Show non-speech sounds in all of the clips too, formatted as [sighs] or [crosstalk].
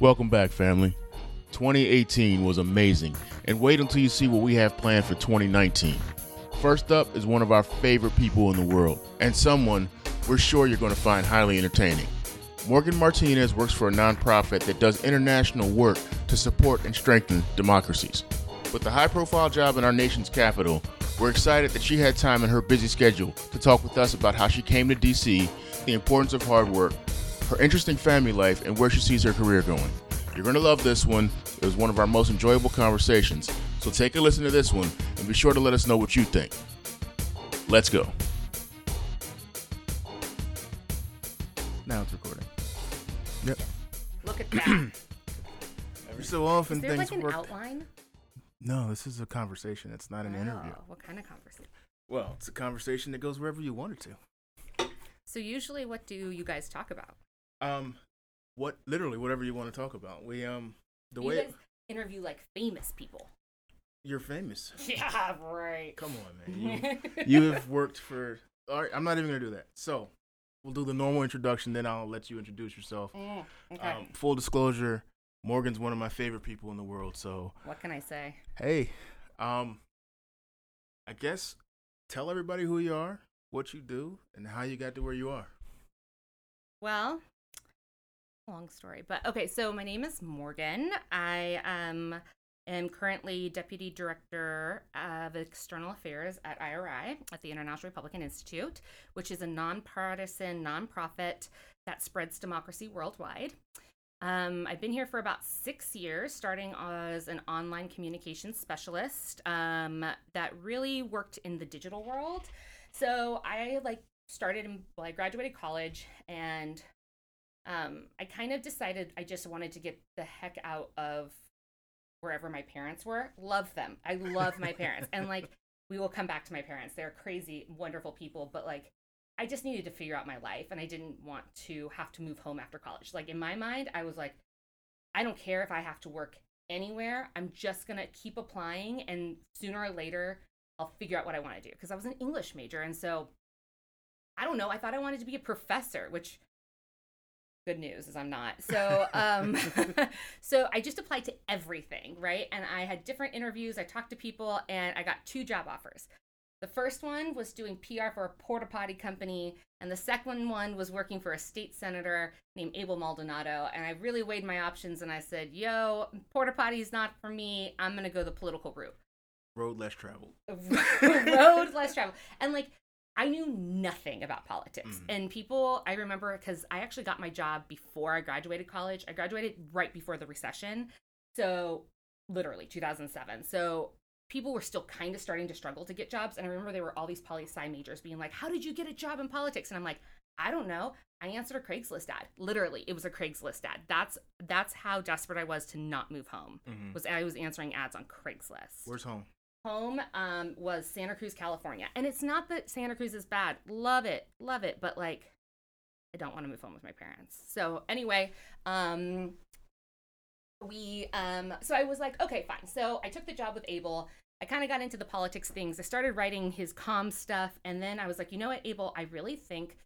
Welcome back, family. 2018 was amazing, and wait until you see what we have planned for 2019. First up is one of our favorite people in the world, and someone we're sure you're going to find highly entertaining. Morgan Martinez works for a nonprofit that does international work to support and strengthen democracies. With the high profile job in our nation's capital, we're excited that she had time in her busy schedule to talk with us about how she came to DC, the importance of hard work, her interesting family life, and where she sees her career going. You're going to love this one. It was one of our most enjoyable conversations. So take a listen to this one and be sure to let us know what you think. Let's go. Now it's recording. Yep. Look at that. [clears throat] Every so often Is there things like an work. outline? No, this is a conversation. It's not an oh, interview. Oh, what kind of conversation? Well, it's a conversation that goes wherever you want it to. So usually, what do you guys talk about? Um, what literally whatever you want to talk about. We um the you way guys interview like famous people. you're famous. [laughs] Yeah, right. Come on, man. You, [laughs] you have worked for. All right, I'm not even gonna do that. So we'll do the normal introduction, then I'll let you introduce yourself. Mm, okay. Um, full disclosure, Morgan's one of my favorite people in the world. So what can I say? hey, um, I guess tell everybody who you are, what you do, and how you got to where you are. Well, long story, but okay. So my name is Morgan. I um am currently deputy director of external affairs at IRI at the International Republican Institute, which is a nonpartisan nonprofit that spreads democracy worldwide. Um, I've been here for about six years, starting as an online communications specialist um, that really worked in the digital world. So I like started in, well, I graduated college and um, I kind of decided I just wanted to get the heck out of wherever my parents were. Love them. I love my parents. And like, [laughs] we will come back to my parents. They're crazy, wonderful people, but like, I just needed to figure out my life and I didn't want to have to move home after college. Like, in my mind, I was like, I don't care if I have to work anywhere. I'm just going to keep applying and sooner or later, I'll figure out what I want to do. Because I was an English major. And so, I don't know. I thought I wanted to be a professor, which good news is I'm not. So, um, [laughs] so I just applied to everything, right? And I had different interviews. I talked to people, and I got two job offers. The first one was doing PR for a porta potty company, and the second one was working for a state senator named Abel Maldonado. And I really weighed my options, and I said, "Yo, porta potty is not for me. I'm gonna go the political route." Road less traveled. [laughs] road less traveled, and like i knew nothing about politics. Mhm. and people i remember because i actually got my job before i graduated college. I graduated right before the recession. So literally 2007 so people were still kind of starting to struggle to get jobs. And i remember there were all these poli sci majors being like how did you get a job in politics? And i'm like i don't know. I answered a craigslist ad. Literally it was a craigslist ad. That's that's how desperate i was to not move home Mhm. was i was answering ads on craigslist. Where's home? Home um, was Santa Cruz, California. And it's not that Santa Cruz is bad. Love it. Love it. But like, I don't want to move home with my parents. So anyway, um, we, um, so I was like, okay, fine. So I took the job with Abel. I kind of got into the politics things. I started writing his com stuff. And then I was like, you know what, Abel, I really think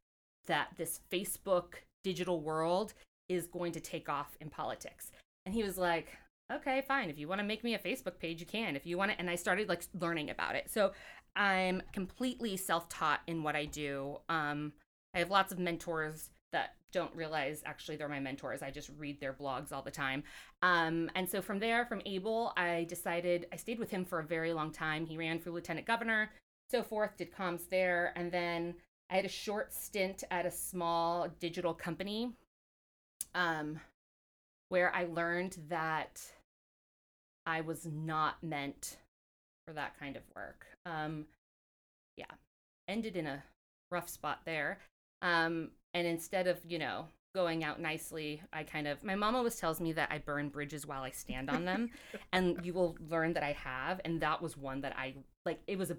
that this Facebook digital world is going to take off in politics. And he was like, okay, fine. If you want to make me a Facebook page, you can. If you want to, and I started like learning about it. So I'm completely self taught in what I do. Um, I have lots of mentors that don't realize actually they're my mentors. I just read their blogs all the time. Um, and so from there, from Abel, I decided I stayed with him for a very long time. He ran for lieutenant governor, so forth, did comms there. And then I had a short stint at a small digital company um, where I learned that I was not meant for that kind of work. Um, yeah, ended in a rough spot there. Um, and instead of, you know, going out nicely, I kind of, my mom always tells me that I burn bridges while I stand on them. [laughs] and you will learn that I have. And that was one that I, like, it was a,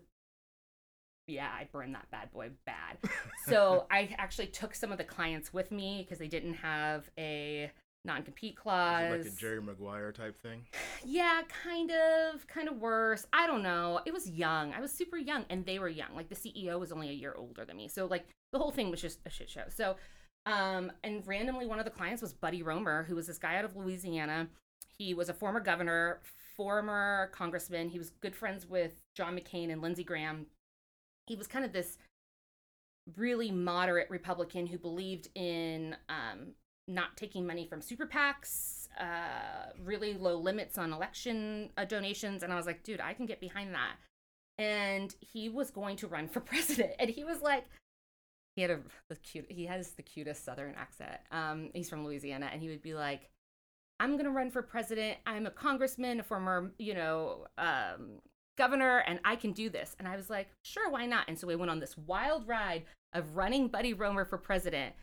yeah, I burned that bad boy bad. [laughs] So I actually took some of the clients with me because they didn't have a non-compete clause. like a Jerry Maguire type thing? Yeah, kind of, kind of worse. I don't know. It was young. I was super young, and they were young. Like the CEO was only a year older than me, so like the whole thing was just a shit show. So Um, and randomly, one of the clients was Buddy Roemer, who was this guy out of Louisiana. He was a former governor, former congressman. He was good friends with John McCain and Lindsey Graham. He was kind of this really moderate Republican who believed in um, not taking money from super PACs, uh, really low limits on election uh, donations. And I was like, dude, I can get behind that. And he was going to run for [laughs] president. And he was like, he had a cute he has the cutest southern accent um he's from louisiana and he would be like i'm going to run for president i'm a congressman a former you know um governor and i can do this and i was like sure why not and so we went on this wild ride of running buddy roemer for president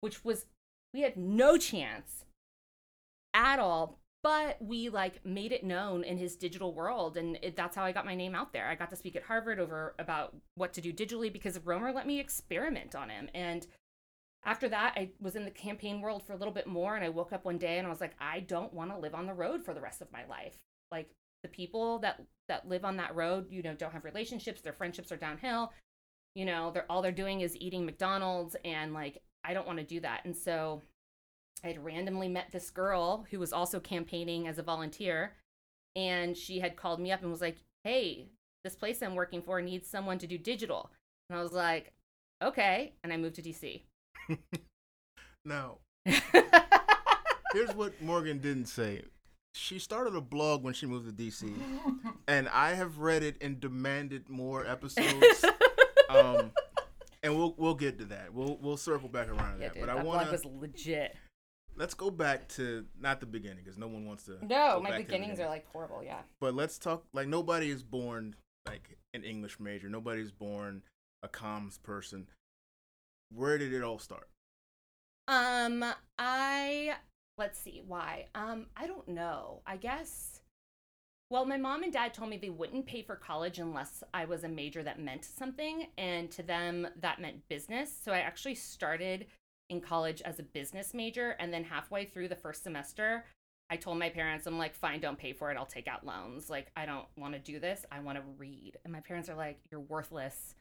which was we had no chance at all but we like made it known in his digital world and it, that's how i got my name out there. I got to speak at harvard over about what to do digitally because Roemer let me experiment on him and after that i was in the campaign world for a little bit more and i woke up one day and i was like i don't want to live on the road for the rest of my life. Like the people that that live on that road you know don't have relationships their friendships are downhill you know they're all they're doing is eating mcdonald's and like i don't want to do that and so I had randomly met this girl who was also campaigning as a volunteer, and she had called me up and was like, "Hey, this place I'm working for needs someone to do digital." And I was like, "Okay," and I moved to DC. [laughs] now, [laughs] here's what Morgan didn't say. She started a blog when she moved to DC, [laughs] and I have read it and demanded more episodes. um, and we'll we'll get to that. We'll we'll circle back around to yeah, that. dude, but that I blog want was to legit. let's go back to not the beginning because no one wants to. No, go my back to the beginnings are like horrible. Yeah. But let's talk. Like nobody is born like an English major. Nobody's born a comms person. Where did it all start? Um, I let's see why. Um, I don't know. I guess. Well, my mom and dad told me they wouldn't pay for college unless I was a major that meant something, and to them that meant business. So I actually started in college as a business major, and then halfway through the first semester, I told my parents, I'm like, fine, don't pay for it. I'll take out loans. Like, I don't want to do this. I want to read. And my parents are like, you're worthless.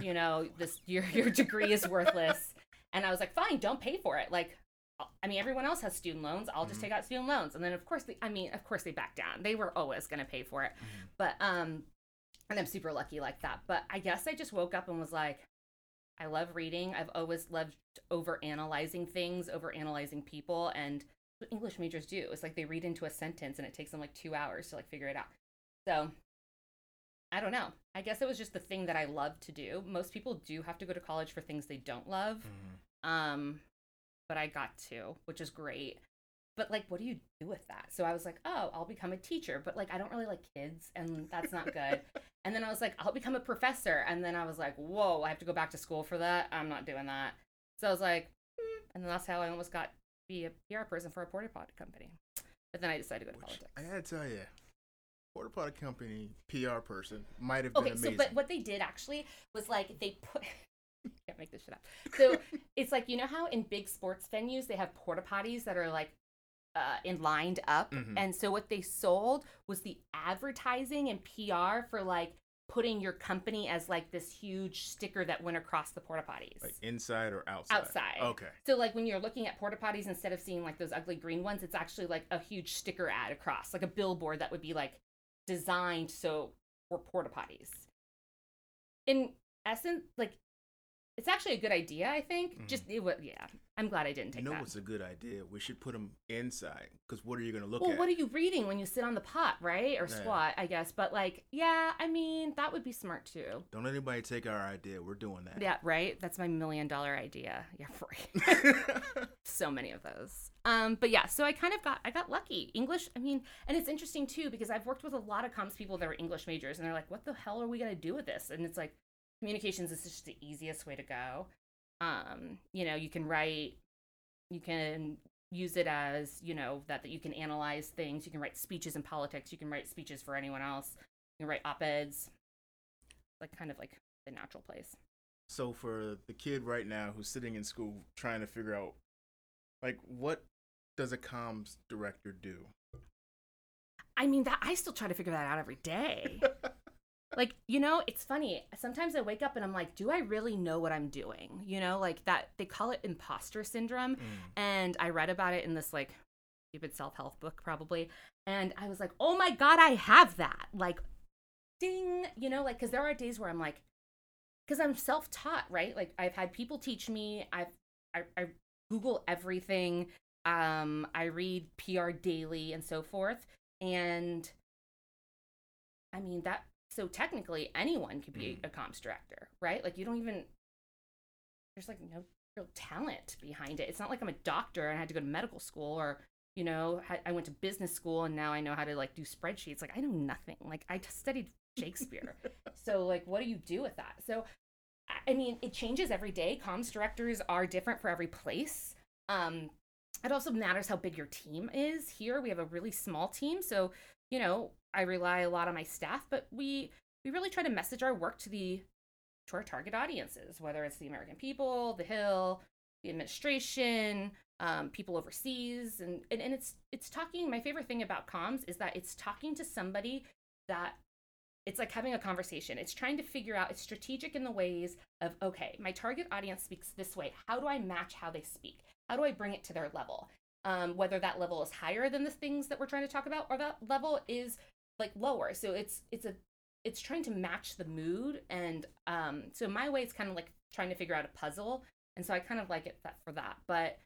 You know, this your your degree is worthless. And I was like, fine, don't pay for it. Like, I mean, everyone else has student loans. I'll just Mhm. take out student loans. And then, of course, they, I mean, of course, they backed down. They were always going to pay for it. But, um, and I'm super lucky like that. But I guess I just woke up and was like, I love reading. I've always loved over analyzing things, over analyzing people. And what English majors do is like they read into a sentence and it takes them like two hours to like figure it out. So I don't know. I guess it was just the thing that I love to do. Most people do have to go to college for things they don't love. Um, but I got to, which is great. But like, what do you do with that? So I was like, oh, I'll become a teacher. But like, I don't really like kids, and that's not good. [laughs] and then I was like, I'll become a professor. And then I was like, whoa, I have to go back to school for that. I'm not doing that. So I was like, hmm. and then that's how I almost got to be a PR person for a porta potty company. But then I decided to go to Which, politics. I gotta tell you, Porta Potty Company PR person might have been Okay, been so amazing. but what they did actually was like they put [laughs] can't make this shit up. So it's like you know how in big sports venues they have porta potties that are like uh in lined up Mhm. and so what they sold was the advertising and PR for like putting your company as like this huge sticker that went across the porta potties. like inside or outside? Outside. Okay. So like when you're looking at porta potties, instead of seeing like those ugly green ones, it's actually like a huge sticker ad across, like a billboard that would be like designed so for porta potties. In essence, like it's actually a good idea. I think. Mhm. Just it was yeah. I'm glad I didn't You take know that. what's a good idea? We should put them inside because what are you gonna look well, at? what are you reading when you sit on the pot, right? Or Yeah. squat, I guess. But like, yeah, I mean, that would be smart too. Don't anybody take our idea. We're doing that. Yeah, right. That's my million dollar idea. Yeah, [laughs] right. [laughs] so many of those um but yeah so i kind of got i got lucky english i mean and it's interesting too because i've worked with a lot of comms people that are english majors and they're like what the hell are we going to do with this and it's like communications is just the easiest way to go. Um you know you can write you can use it as you know that, that you can analyze things. You can write speeches in politics. You can write speeches for anyone else. You can write op-eds. Like kind of like the natural place. So for the kid right now who's sitting in school trying to figure out, like, what does a comms director do? i mean that i still try to figure that out every day [laughs] like you know it's funny. Sometimes i wake up and i'm like do i really know what i'm doing? You know like that they call it imposter syndrome. Mm. and i read about it in this like stupid self-help book probably. And i was like oh my god i have that. Like ding you know like because there are days where i'm like because i'm self-taught right? Like i've had people teach me. I've I, I google everything. Um i read pr daily and so forth. And i mean that so technically anyone could be Mm. a comms director right? Like you don't even there's like no real talent behind it. It's not like i'm a doctor and i had to go to medical school or you know i went to business school and now i know how to like do spreadsheets. Like i know nothing. Like i studied [laughs] shakespeare. So like what do you do with that? So I- i mean it changes every day. Comms directors are different for every place. Um it also matters how big your team is. Here we have a really small team. So you know i rely a lot on my staff but we we really try to message our work to the to our target audiences whether it's the american people the hill the administration um, people overseas and, and and it's it's talking my favorite thing about comms is that it's talking to somebody that it's like having a conversation. It's trying to figure out it's strategic in the ways of okay my target audience speaks this way. How do i match how they speak? How do i bring it to their level? Um, whether that level is higher than the things that we're trying to talk about or that level is like lower. So it's it's a it's trying to match the mood and um so my way it's kind of like trying to figure out a puzzle. And so i kind of like it for that. But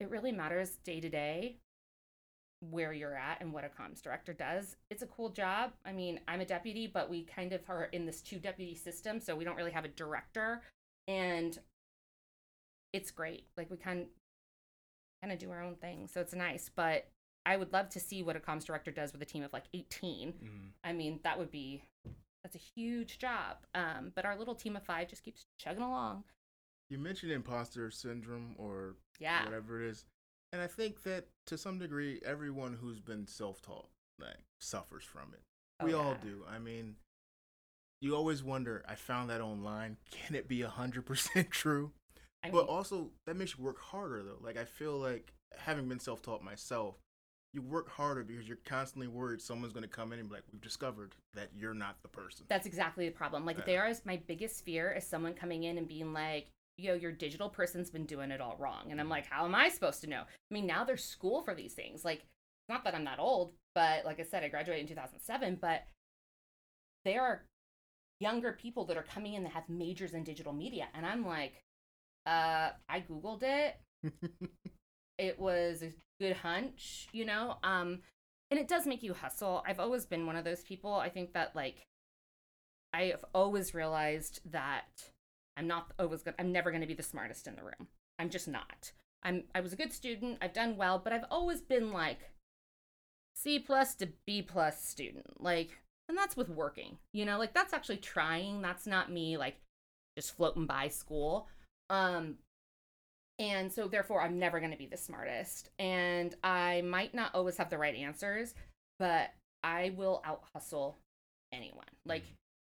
it really matters day to day where you're at and what a comms director does. It's a cool job. I mean i'm a deputy but we kind of are in this two deputy system so we don't really have a director. And it's great. Like we kind kind of do our own thing so it's nice. But i would love to see what a comms director does with a team of like 18 Mm. I mean, that would be that's a huge job. Um, but our little team of five just keeps chugging along. You mentioned imposter syndrome or Yeah. whatever it is. And I think that to some degree, everyone who's been self taught like, suffers from it. Oh, we all do. I mean, you always wonder, I found that online. [laughs] Can it be 100% true? I but mean, also, that makes you work harder, though. Like, I feel like having been self taught myself, you work harder because you're constantly worried someone's going to come in and be like, We've discovered that you're not the person. that's exactly the problem. Like Yeah. there is my biggest fear is someone coming in and being like, yo, your digital person's been doing it all wrong. And I'm like, how am I supposed to know? I mean, now there's school for these things. Like, not that I'm that old, but like I said, I graduated in 2007, but there are younger people that are coming in that have majors in digital media. And I'm like, uh, I Googled it. [laughs] it was a good hunch, you know? Um, and it does make you hustle. I've always been one of those people. I think that like I've always realized that I'm not always good. I'm never going to be the smartest in the room. I'm just not. I'm I was a good student. I've done well, but I've always been like C plus to B plus student. Like, and that's with working. You know, like that's actually trying. That's not me like just floating by school. Um, and so therefore I'm never going to be the smartest. And I might not always have the right answers, but I will out hustle anyone. Mm-hmm. Like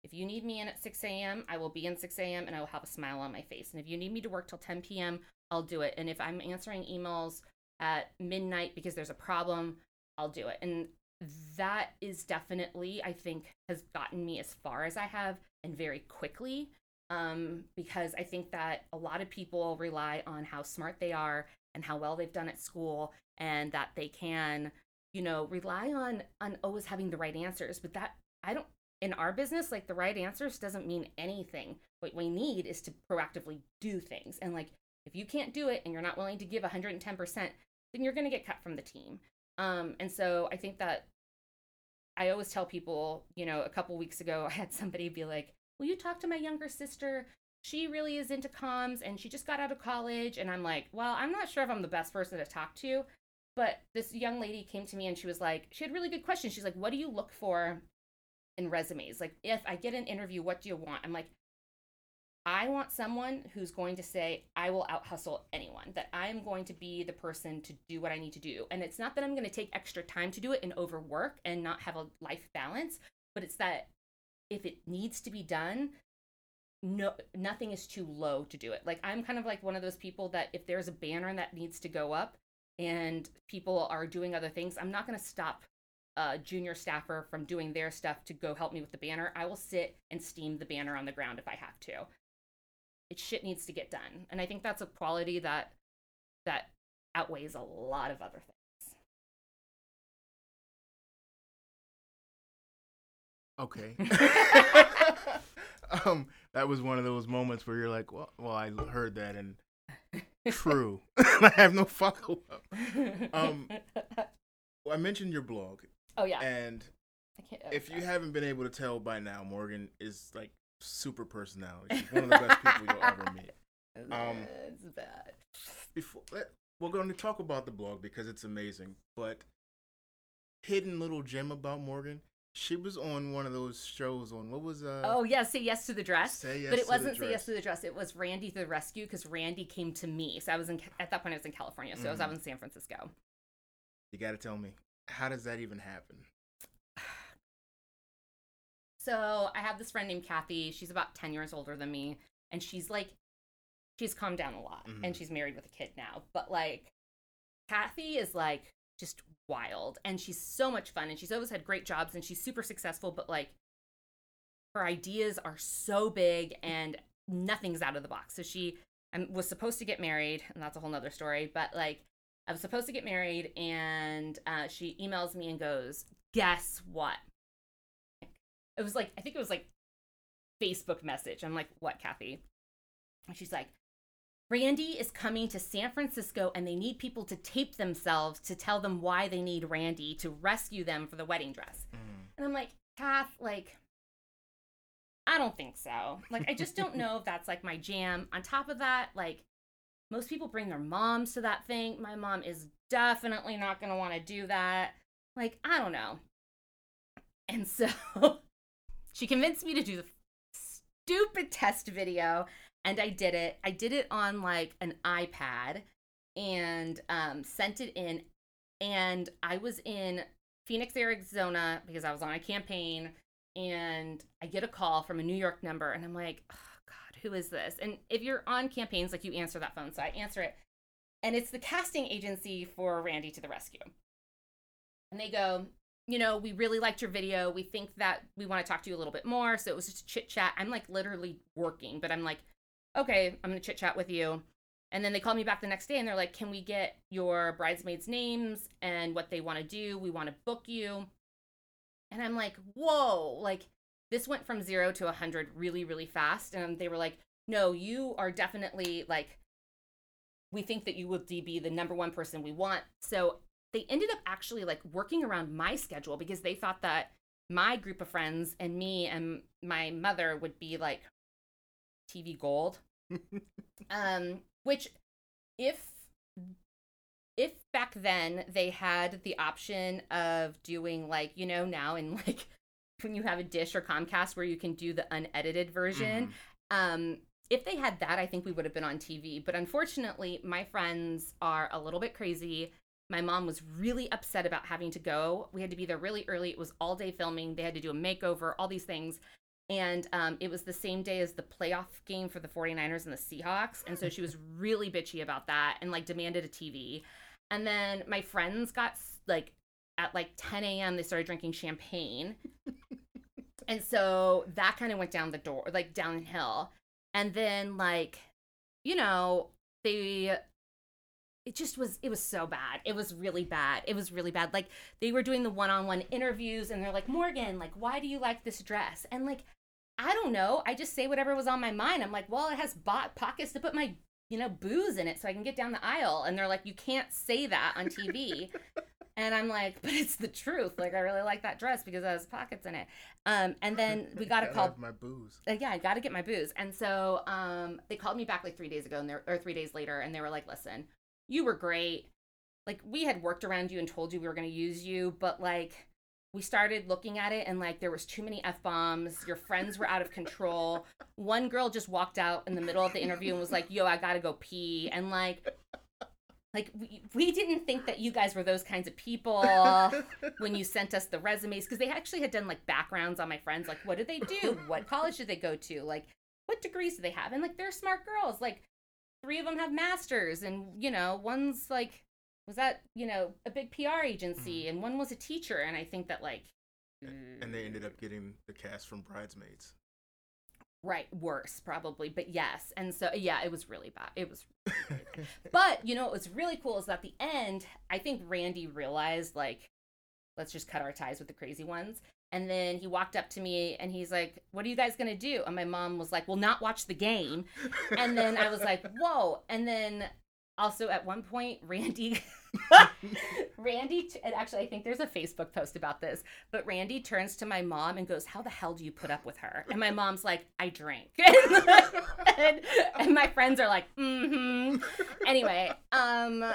if you need me in at 6 a.m., I will be in 6 a.m. and I will have a smile on my face. And if you need me to work till 10 p.m., I'll do it. And if I'm answering emails at midnight because there's a problem, I'll do it. And that is definitely, I think, has gotten me as far as I have and very quickly. Um, because I think that a lot of people rely on how smart they are and how well they've done at school and that they can, you know, rely on on always having the right answers. But that I don't in our business, like the right answers doesn't mean anything. What we need is to proactively do things. And like if you can't do it and you're not willing to give 110%, then you're to get cut from the team. Um, and so I think that I always tell people, you know, a couple weeks ago, [laughs] I had somebody be like, Will you talk to my younger sister? She really is into comms and she just got out of college. And I'm like, Well, I'm not sure if I'm the best person to talk to. But this young lady came to me and she was like, She had really good questions. She's like, What do you look for in resumes? Like, if I get an interview, what do you want? I'm like, I want someone who's going to say, I will out hustle anyone, that I'm going to be the person to do what I need to do. And it's not that I'm going to take extra time to do it and overwork and not have a life balance, but it's that if it needs to be done, no nothing is too low to do it. Like I'm kind of like one of those people that if there's a banner that needs to go up and people are doing other things, I'm not going to stop a junior staffer from doing their stuff to go help me with the banner, I will sit and steam the banner on the ground if I have to. It shit needs to get done. And I think that's a quality that that outweighs a lot of other things. Okay. [laughs] um, that was one of those moments where you're like, well, well, I heard that and [laughs] true. [laughs] I have no follow up. Um, well, I mentioned your blog, oh yeah. and can't, if you haven't been able to tell by now, Morgan is like super personality. She's one of the best people you'll ever meet. um, it's bad. Before let, we're going to talk about the blog because it's amazing, but hidden little gem about Morgan. She was on one of those shows on what was uh Oh yeah, say yes to the dress. Say Yes but it wasn't say yes to the dress. It was Randy to the rescue because Randy came to me. So I was in at that point I was in California, so I was out Mhm. in San Francisco. You got to tell me how does that even happen? [sighs] So I have this friend named Kathy. She's about 10 years older than me. And she's like, she's calmed down a lot. Mhm. And she's married with a kid now. But like, Kathy is like just wild. And she's so much fun. And she's always had great jobs. And she's super successful. But like, her ideas are so big and nothing's out of the box. So she I was supposed to get married. And that's a whole nother story. But like, I was supposed to get married. And uh, she emails me and goes, Guess what? it was like I think it was like Facebook message. I'm like, what, Kathy? And she's like, Randy is coming to San Francisco and they need people to tape themselves to tell them why they need Randy to rescue them for the wedding dress. Mm. And I'm like, Kath, like, I don't think so. Like, I just don't [laughs] know if that's like my jam. On top of that, like, most people bring their moms to that thing. My mom is definitely not going to want to do that. Like, I don't know. And so [laughs] she convinced me to do the stupid test video and I did it. I did it on like an iPad and um, sent it in. And I was in Phoenix, Arizona because I was on a campaign and I get a call from a New York number and I'm like, oh, God, who is this? And if you're on campaigns, like you answer that phone. So I answer it. And it's the casting agency for Randy to the Rescue. And they go, you know, we really liked your video. We think that we want to talk to you a little bit more. So it was just a chit chat. I'm like literally working, but I'm like, okay, I'm going to chit chat with you. And then they call me back the next day and they're like, can we get your bridesmaids' names and what they want to do? We want to book you. And I'm like, whoa, like this went from zero to a 100 really, really fast. And they were like, no, you are definitely like, we think that you will be the number one person we want. So they ended up actually like working around my schedule because they thought that my group of friends and me and my mother would be like TV gold. [laughs] um, which if if back then they had the option of doing like you know now in [laughs] like when you have a dish or Comcast where you can do the unedited version, um, if they had that, I think we would have been on TV. But unfortunately, my friends are a little bit crazy. My mom was really upset about having to go. We had to be there really early. It was all day filming. They had to do a makeover, all these things. And um, it was the same day as the playoff game for the 49ers and the Seahawks. And so she was really bitchy about that and like demanded a TV. And then my friends got like at like 10 a.m., they started drinking champagne. and so that kind of went down the door, like downhill. And then, like, you know, they it just was it was so bad it was really bad it was really bad like they were doing the one-on-one interviews and they're like morgan like why do you like this dress and like i don't know i just say whatever was on my mind i'm like well it has bot pockets to put my you know booze in it so i can get down the aisle and they're like you can't say that on tv [laughs] and i'm like but it's the truth like i really like that dress because it has pockets in it um and then [laughs] we got a Gotta call my booze. uh, yeah, I got to get my booze. And so um, they called me back like three days ago, and or three days later, and they were like, "Listen, you were great. Like we had worked around you and told you we were going to use you, but like we started looking at it, and like there was too many f bombs. Your friends were out of control. One girl just walked out in the middle of the interview and was like, "Yo, I gotta go pee," and like. Like we, we didn't think that you guys were those kinds of people when you sent us the resumes because they actually had done like backgrounds on my friends like what do they do what college did they go to like what degrees do they have and like they're smart girls like three of them have masters and you know one's like was at you know a big PR agency, Mhm. and one was a teacher, and I think that like. and they ended up getting the cast from Bridesmaids. Right, worse probably, but yes. And so yeah, it was really bad. It was [laughs] But you know what was really cool is that at the end, I think Randy realized like let's just cut our ties with the crazy ones. And then he walked up to me and he's like, "What are you guys going to do?" And my mom was like, "Well, not watch the game." And then I was like, [laughs] "Whoa." And then also at one point Randy [laughs] Randy and actually I think there's a Facebook post about this, but Randy turns to my mom and goes, "How the hell do you put up with her?" And my mom's like, "I drink." [laughs] and, and my friends are like, Mm hmm. Anyway, um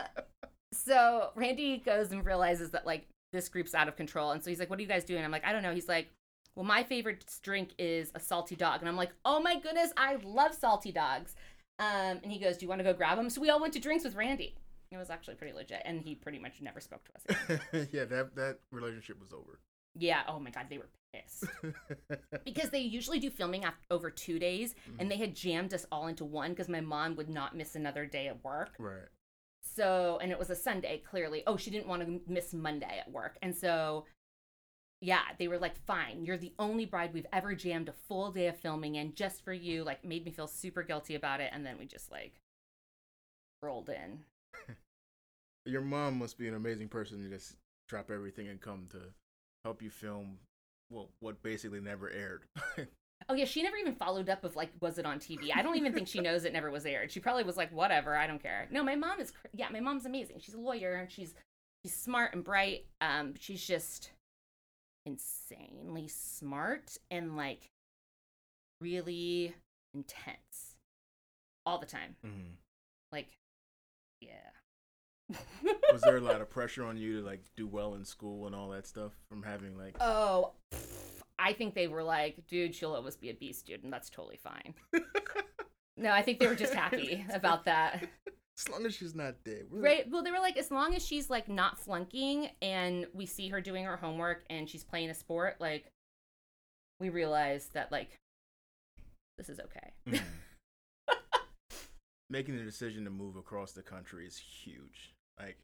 so Randy goes and realizes that like this group's out of control and so he's like, "What are you guys doing?" I'm like, "I don't know." He's like, "Well, my favorite drink is a salty dog." And I'm like, "Oh my goodness, I love salty dogs." Um, and he goes, "Do you want to go grab him? So we all went to drinks with Randy. It was actually pretty legit, and he pretty much never spoke to us. [laughs] yeah, that that relationship was over. yeah. Oh my god, they were pissed [laughs] because they usually do filming after, over two days, and they had jammed us all into one because my mom would not miss another day at work. right. So, and it was a Sunday, clearly. Oh, she didn't want to miss Monday at work. And so, yeah, they were like, fine, you're the only bride we've ever jammed a full day of filming in just for you. Like, made me feel super guilty about it. And then we just like rolled in. [laughs] Your mom must be an amazing person to just drop everything and come to help you film well what basically never aired. [laughs] Oh, yeah, she never even followed up of like, was it on TV? I don't even think she knows it never was aired. She probably was like, whatever, I don't care. No, my mom is, cr- yeah, my mom's amazing. She's a lawyer and she's, she's smart and bright. Um, she's just insanely smart and like really intense all the time. Mhm. Like, yeah. [laughs] Was there a lot of [laughs] pressure on you to like do well in school and all that stuff from having like Oh, pff, I think they were like, dude, she'll always be a B student. That's totally fine. [laughs] No, I think they were just happy about that. As long as she's not dead. we're- Right. Well, they were like, as long as she's like not flunking and we see her doing her homework and she's playing a sport, like, we realize that, like, this is okay. Mhm. [laughs] Making the decision to move across the country is huge. Like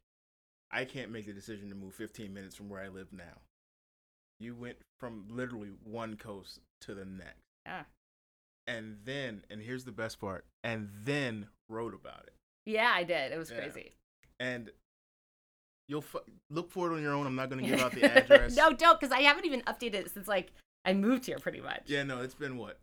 I can't make the decision to move 15 minutes from where I live now. You went from literally one coast to the next. Yeah. And then, and here's the best part, and then wrote about it. Yeah, I did. It was Yeah. crazy. And you'll f- look for it on your own. I'm not going to give out the [laughs] address. no, don't, because I haven't even updated it since, like, I moved here pretty much. Yeah, no, it's been what?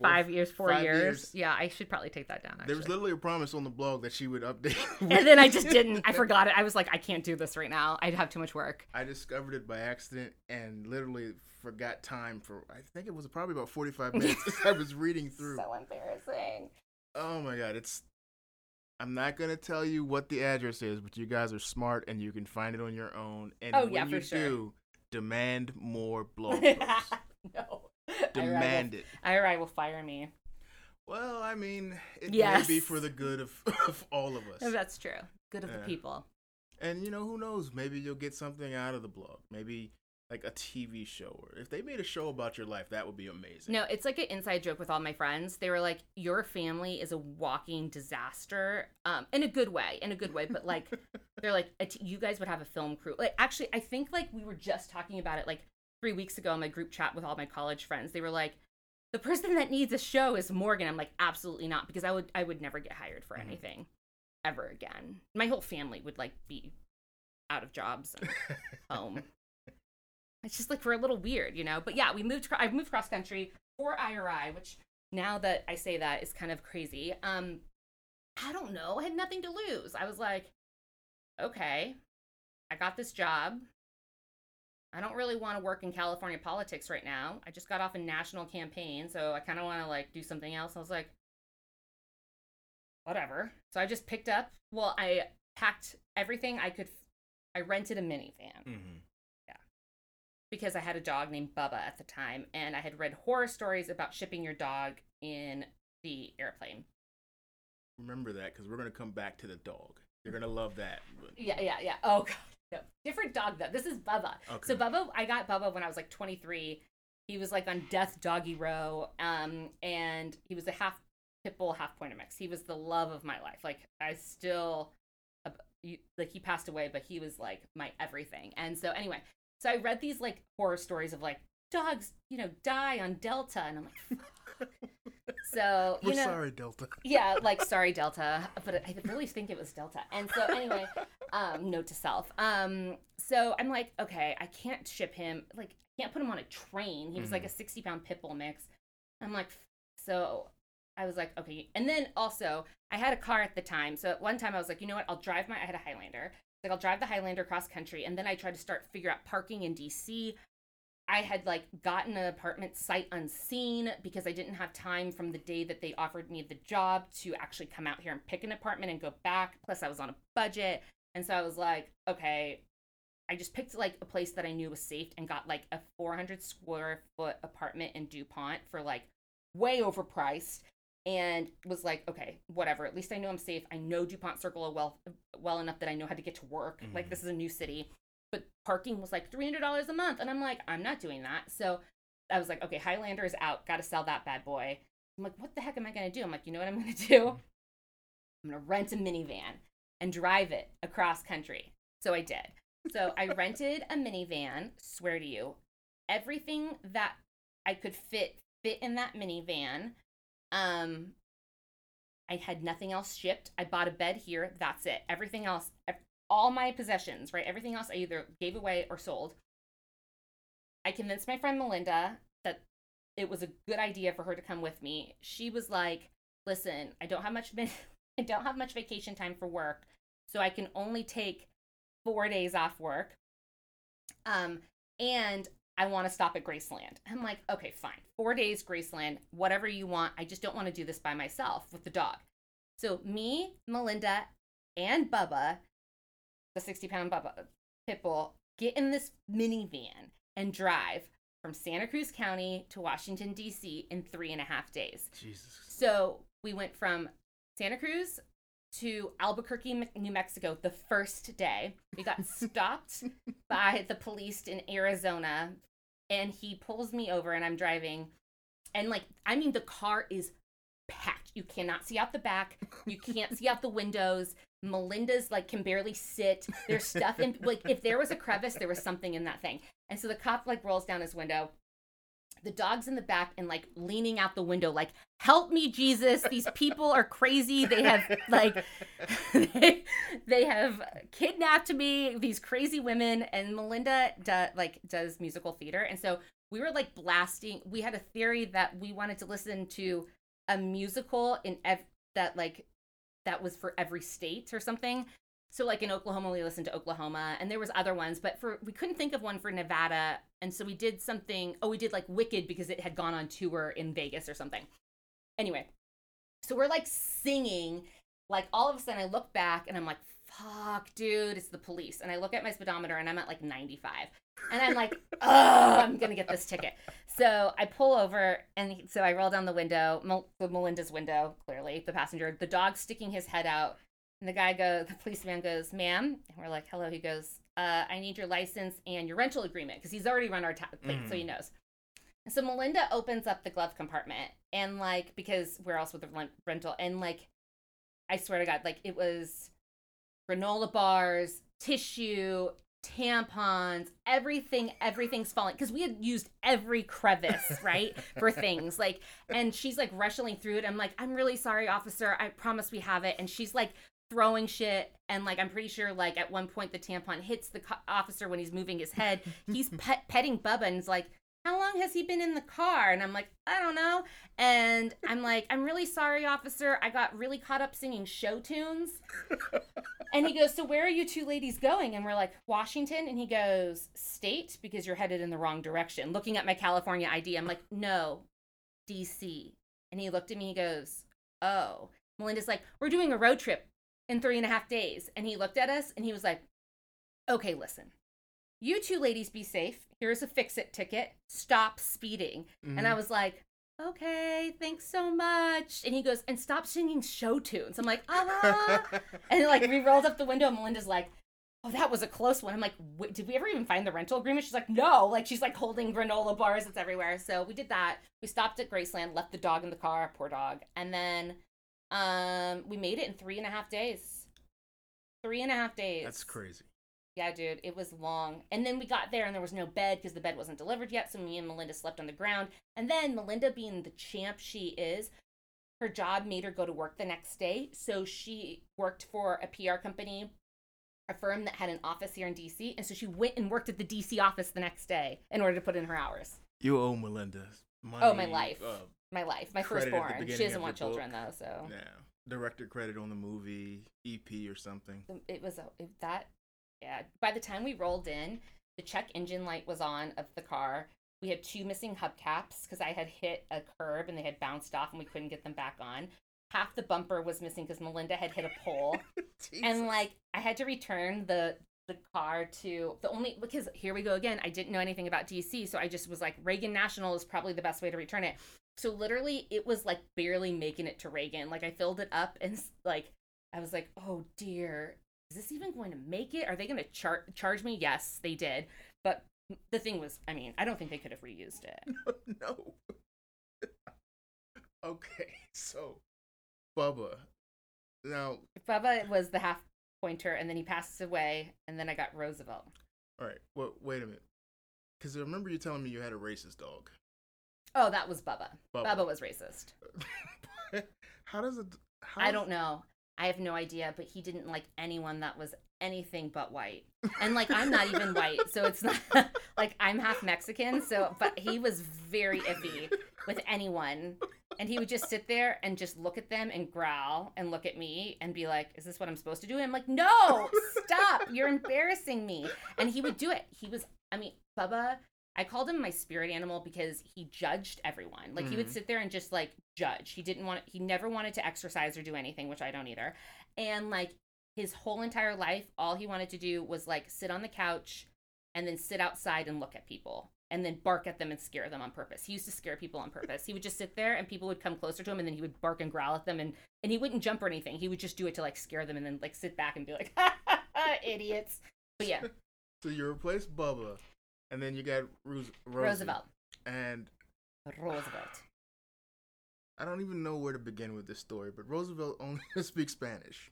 Four- Five years, four five years. years. Yeah, I should probably take that down. Actually. There was literally a promise on the blog that she would update. [laughs] [laughs] and then I just didn't. I forgot it. I was like, I can't do this right now. I'd have too much work. I discovered it by accident and literally forgot time for. I think it was probably about 45 minutes. I was reading through. So embarrassing. Oh my god, it's. I'm not gonna tell you what the address is, but you guys are smart and you can find it on your own. And Oh, when yeah, you sure. do, demand more [laughs] blog no. Demand it. Ira will fire me. Well, I mean, it Yes. may be for the good of, [laughs] of all of us. No, [laughs] that's true. Good of the people. And you know, who knows? Maybe you'll get something out of the blog. Maybe like a TV show, or if they made a show about your life, that would be amazing. No, it's like an inside joke with all my friends. They were like, "Your family is a walking disaster," um, in a good way, in a good way. But like, [laughs] they're like, "A t- "You guys would have a film crew." Like, actually, I think like we were just talking about it like three weeks ago in my group chat with all my college friends. They were like, "The person that needs a show is Morgan." I'm like, "Absolutely not," because I would I would never get hired for Mhm. anything ever again. My whole family would like be out of jobs and [laughs] home. It's just like we're a little weird, you know. But yeah, we moved. I've moved cross country for IRI, which now that I say that is kind of crazy. Um, I don't know. I had nothing to lose. I was like, okay, I got this job. I don't really want to work in California politics right now. I just got off a national campaign, so I kind of want to like do something else. I was like, whatever. So I just picked up. Well, I packed everything I could. I rented a minivan hmm because I had a dog named Bubba at the time, and I had read horror stories about shipping your dog in the airplane. Remember that because we're gonna come back to the dog. You're gonna love that. Yeah, yeah, yeah. Oh [laughs] god, no, different dog though. This is Bubba. Okay. So Bubba, I got Bubba when I was like 23. He was like on death doggy row, um, and he was a half pit bull, half pointer mix. He was the love of my life. Like I still, you, like he passed away, but he was like my everything. And so anyway, so I read these like horror stories of like dogs, you know, die on Delta, and I'm like, Fuck. [laughs] so you We're know, sorry, Delta. yeah, like sorry Delta, but I really think it was Delta. And so anyway, um, note to self. Um, so I'm like, okay, I can't ship him. Like, I can't put him on a train. He was like a 60 pound pit bull mix. I'm like, so I was like, okay. And then also, I had a car at the time. So at one time, I was like, you know what? I'll drive my. I had a Highlander. Like, I'll drive the Highlander cross country, and then I tried to start figure out parking in DC. I had like gotten an apartment sight unseen because I didn't have time from the day that they offered me the job to actually come out here and pick an apartment and go back. Plus, I was on a budget. And so I was like, okay, I just picked like a place that I knew was safe and got like a 400 square foot apartment in Dupont for like way overpriced and was like, okay, whatever. At least I know I'm safe. I know Dupont Circle well well enough that I know how to get to work. Like Mhm. this is a new city. But parking was like $300 a month and I'm like, I'm not doing that. So I was like, okay, Highlander is out. Got to sell that bad boy. I'm like, what the heck am I going to do? I'm like, you know what I'm going to do? I'm going to rent a minivan and drive it across country. So I did. So I [laughs] rented a minivan, swear to you, everything that I could fit fit in that minivan. Um I had nothing else shipped. I bought a bed here, that's it. Everything else all my possessions, right? Everything else I either gave away or sold. I convinced my friend Melinda that it was a good idea for her to come with me. She was like, "Listen, I don't have much [laughs] I don't have much vacation time for work, so I can only take 4 days off work. Um and I want to stop at Graceland." I'm like, "Okay, fine. 4 days Graceland, whatever you want. I just don't want to do this by myself with the dog." So me, Melinda, and Bubba, the 60 pound Bubba pit bull, get in this minivan and drive from Santa Cruz County to Washington, D.C. in three and a half days. Jesus. So we went from Santa Cruz to Albuquerque, New Mexico the first day. We got [laughs] stopped by the police in Arizona and he pulls me over and I'm driving and like I mean the car is packed. You cannot see out the back. You can't see out the windows. Melinda's like can barely sit. There's stuff in like if there was a crevice, there was something in that thing. And so the cop like rolls down his window. The dog's in the back and like leaning out the window, like, help me, Jesus. These people are crazy. They have like [laughs] they, they have kidnapped me, these crazy women. And Melinda do, like does musical theater. And so we were like blasting. We had a theory that we wanted to listen to a musical in ev- that like that was for every state or something. So like in Oklahoma, we listened to Oklahoma, and there was other ones, but for we couldn't think of one for Nevada, and so we did something. Oh, we did like Wicked because it had gone on tour in Vegas or something. Anyway, so we're like singing, like all of a sudden I look back and I'm like, "Fuck, dude, it's the police!" And I look at my speedometer and I'm at like 95, and I'm like, [laughs] "Oh, I'm gonna get this ticket." So I pull over, and so I roll down the window, Mel- Melinda's window, clearly the passenger, the dog sticking his head out. And the guy goes, the policeman goes, ma'am. And we're like, hello. He goes, uh, I need your license and your rental agreement because he's already run our ta- plate, so he knows. And so Melinda opens up the glove compartment and like, because where else with the rent- rental? And like, I swear to God, like it was granola bars, tissue, tampons, everything, everything's falling because we had used every crevice, [laughs] right, for things like. And she's like wrestling through it. I'm like, I'm really sorry, officer. I promise we have it. And she's like throwing shit and like i'm pretty sure like at one point the tampon hits the co- officer when he's moving his head. [laughs] He's pet- petting bubba and is like how long has he been in the car? And i'm like i don't know. And i'm like i'm really sorry officer. I got really caught up singing show tunes. And he goes so where are you two ladies going? And we're like washington. And he goes state because you're headed in the wrong direction. Looking at my california id i'm like no dc and he looked at me he goes oh. Melinda's like we're doing a road trip in three and a half days. And he looked at us and he was like, okay, listen, you two ladies be safe. Here's a fix it ticket. Stop speeding. And I was like, okay, thanks so much. And he goes, and stop singing show tunes. I'm like, ah. [laughs] and like we rolled up the window and Melinda's like, oh, that was a close one. I'm like, did we ever even find the rental agreement? She's like, no. Like she's like holding granola bars. It's everywhere. So we did that. We stopped at Graceland, left the dog in the car, poor dog. And then um, we made it in three and a half days. Three and a half days. That's crazy. Yeah, dude, it was long. And then we got there and there was no bed because the bed wasn't delivered yet. So me and Melinda slept on the ground. And then Melinda, being the champ she is, her job made her go to work the next day. So she worked for a PR company, a firm that had an office here in DC. And so she went and worked at the DC office the next day in order to put in her hours. You owe Melinda money. Oh, my life. Uh, My life, my firstborn. She doesn't want children book. though, so yeah. Director credit on the movie, EP or something. it was a, it, that. Yeah. By the time we rolled in, the check engine light was on of the car. We had two missing hubcaps because I had hit a curb and they had bounced off and we couldn't get them back on. Half the bumper was missing because Melinda had hit a pole. [laughs] and like I had to return the the car to the only because here we go again. I didn't know anything about DC, so I just was like Reagan National is probably the best way to return it. So literally, it was like barely making it to Reagan. Like I filled it up and like I was like, oh dear, is this even going to make it? Are they going to char- charge me? Yes, they did. But the thing was, I mean, I don't think they could have reused it. [laughs] no. [laughs] okay, so Bubba. Now, Bubba was the half pointer, and then he passes away, and then I got Roosevelt. all right. Well, wait a minute. Because I remember you telling me you had a racist dog. Oh, that was Bubba. Bubba. Bubba was racist. [laughs] how does it? How I don't know. I have no idea, but he didn't like anyone that was anything but white. And like I'm not even white, so it's not [laughs] like I'm half Mexican, so but he was very iffy with anyone. And he would just sit there and just look at them and growl and look at me and be like, "Is this what I'm supposed to do?" And I'm like, "No, stop! You're embarrassing me." And he would do it. He was, I mean, Bubba. I called him my spirit animal because he judged everyone. Like he would Mhm. sit there and just like judge. He didn't want. He never wanted to exercise or do anything, which I don't either. And like his whole entire life, all he wanted to do was like sit on the couch and then sit outside and look at people and then bark at them and scare them on purpose. He used to scare people on purpose. He would just sit there and people would come closer to him and then he would bark and growl at them and and he wouldn't jump or anything. He would just do it to like scare them and then like sit back and be like, [laughs] idiots. But yeah, [laughs] So you replaced Bubba, and then you got Rosie. Roosevelt. And Roosevelt. [sighs] I don't even know where to begin with this story, but Roosevelt only [laughs] speaks Spanish.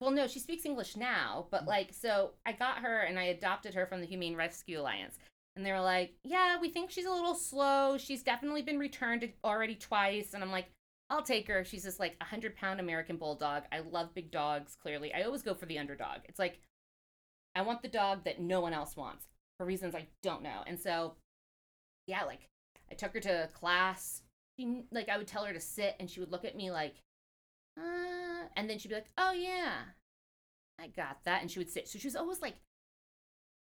Well, no, she speaks English now, but mm. like, so I got her and I adopted her from the Humane Rescue Alliance. And they were like, yeah, we think she's a little slow. She's definitely been returned already twice. And I'm like, I'll take her. She's this like 100 pound American bulldog. I love big dogs, clearly. I always go for the underdog. It's like, I want the dog that no one else wants for reasons I don't know. And so, yeah, like, I took her to class. She, like, I would tell her to sit and she would look at me like, uh, and then she'd be like, "Oh yeah, I got that," and she would sit. So she was always like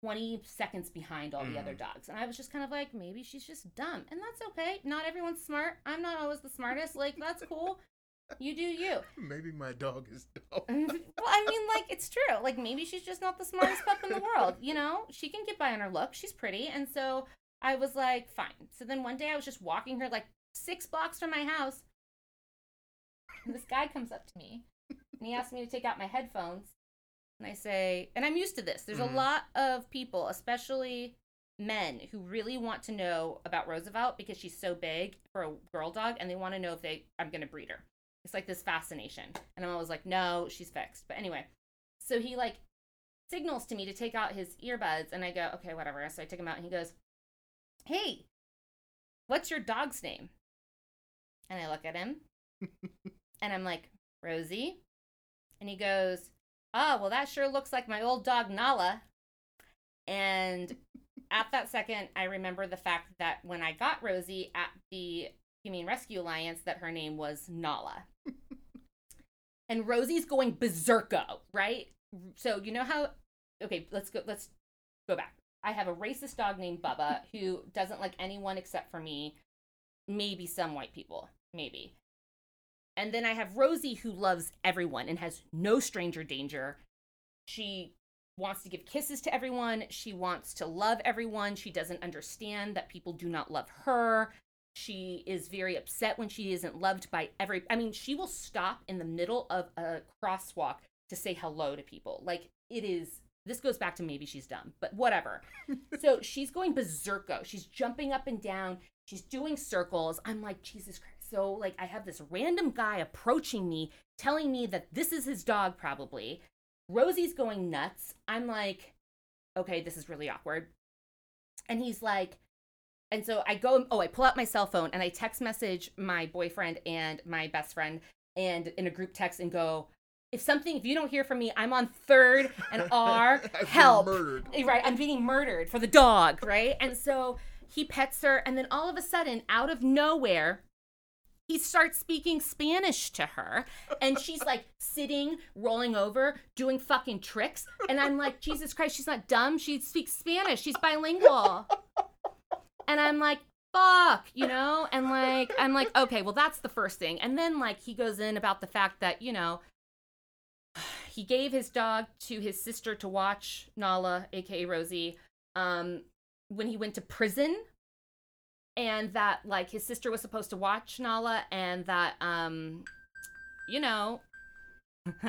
twenty seconds behind all the other Mm. dogs, and I was just kind of like, maybe she's just dumb, and that's okay. Not everyone's smart. I'm not always the smartest. Like that's cool. You do you. [laughs] Maybe my dog is dumb. [laughs] well, I mean, like it's true. Like maybe she's just not the smartest pup in the world. You know, she can get by on her look. She's pretty, and so I was like, fine. So then one day I was just walking her like six blocks from my house. And this guy comes up to me and he asks me to take out my headphones. And I say, and I'm used to this. There's Mhm. a lot of people, especially men, who really want to know about Roosevelt because she's so big for a girl dog, and they want to know if they I'm gonna breed her. It's like this fascination, and I'm always like, no, she's fixed. But anyway, so he like signals to me to take out his earbuds, and I go, okay, whatever. So I take them out, and he goes, hey, what's your dog's name? And I look at him, [laughs] and I'm like, Rosie. And he goes, Oh, well, that sure looks like my old dog Nala. And at that second, I remember the fact that when I got Rosie at the Humane Rescue Alliance, that her name was Nala. [laughs] and Rosie's going berserko, right? So you know how? Okay, let's go. Let's go back. I have a racist dog named Bubba [laughs] who doesn't like anyone except for me, maybe some white people, maybe. And then I have Rosie who loves everyone and has no stranger danger. She wants to give kisses to everyone. She wants to love everyone. She doesn't understand that people do not love her. She is very upset when she isn't loved by every I mean, she will stop in the middle of a crosswalk to say hello to people. Like it is this goes back to maybe she's dumb, but whatever. [laughs] so she's going berserko. She's jumping up and down. She's doing circles. I'm like, Jesus Christ. So, like, I have this random guy approaching me, telling me that this is his dog, probably. Rosie's going nuts. I'm like, okay, this is really awkward. And he's like, and so I go, oh, I pull out my cell phone and I text message my boyfriend and my best friend and in a group text and go, if something, if you don't hear from me, I'm on third and [laughs] R, [laughs] help. murdered. Eh, Right, I'm being murdered for the dog, right? And so he pets her, and then all of a sudden, out of nowhere, he starts speaking Spanish to her, and she's like [laughs] sitting, rolling over, doing fucking tricks. And I'm like, Jesus Christ, she's not dumb. She speaks Spanish. She's bilingual. And I'm like, fuck, you know? And like, I'm like, okay, well, that's the first thing. And then like he goes in about the fact that, you know, [sighs] he gave his dog to his sister to watch Nala, aka Rosie, um, when he went to prison. And that like his sister was supposed to watch Nala and that um you know [laughs]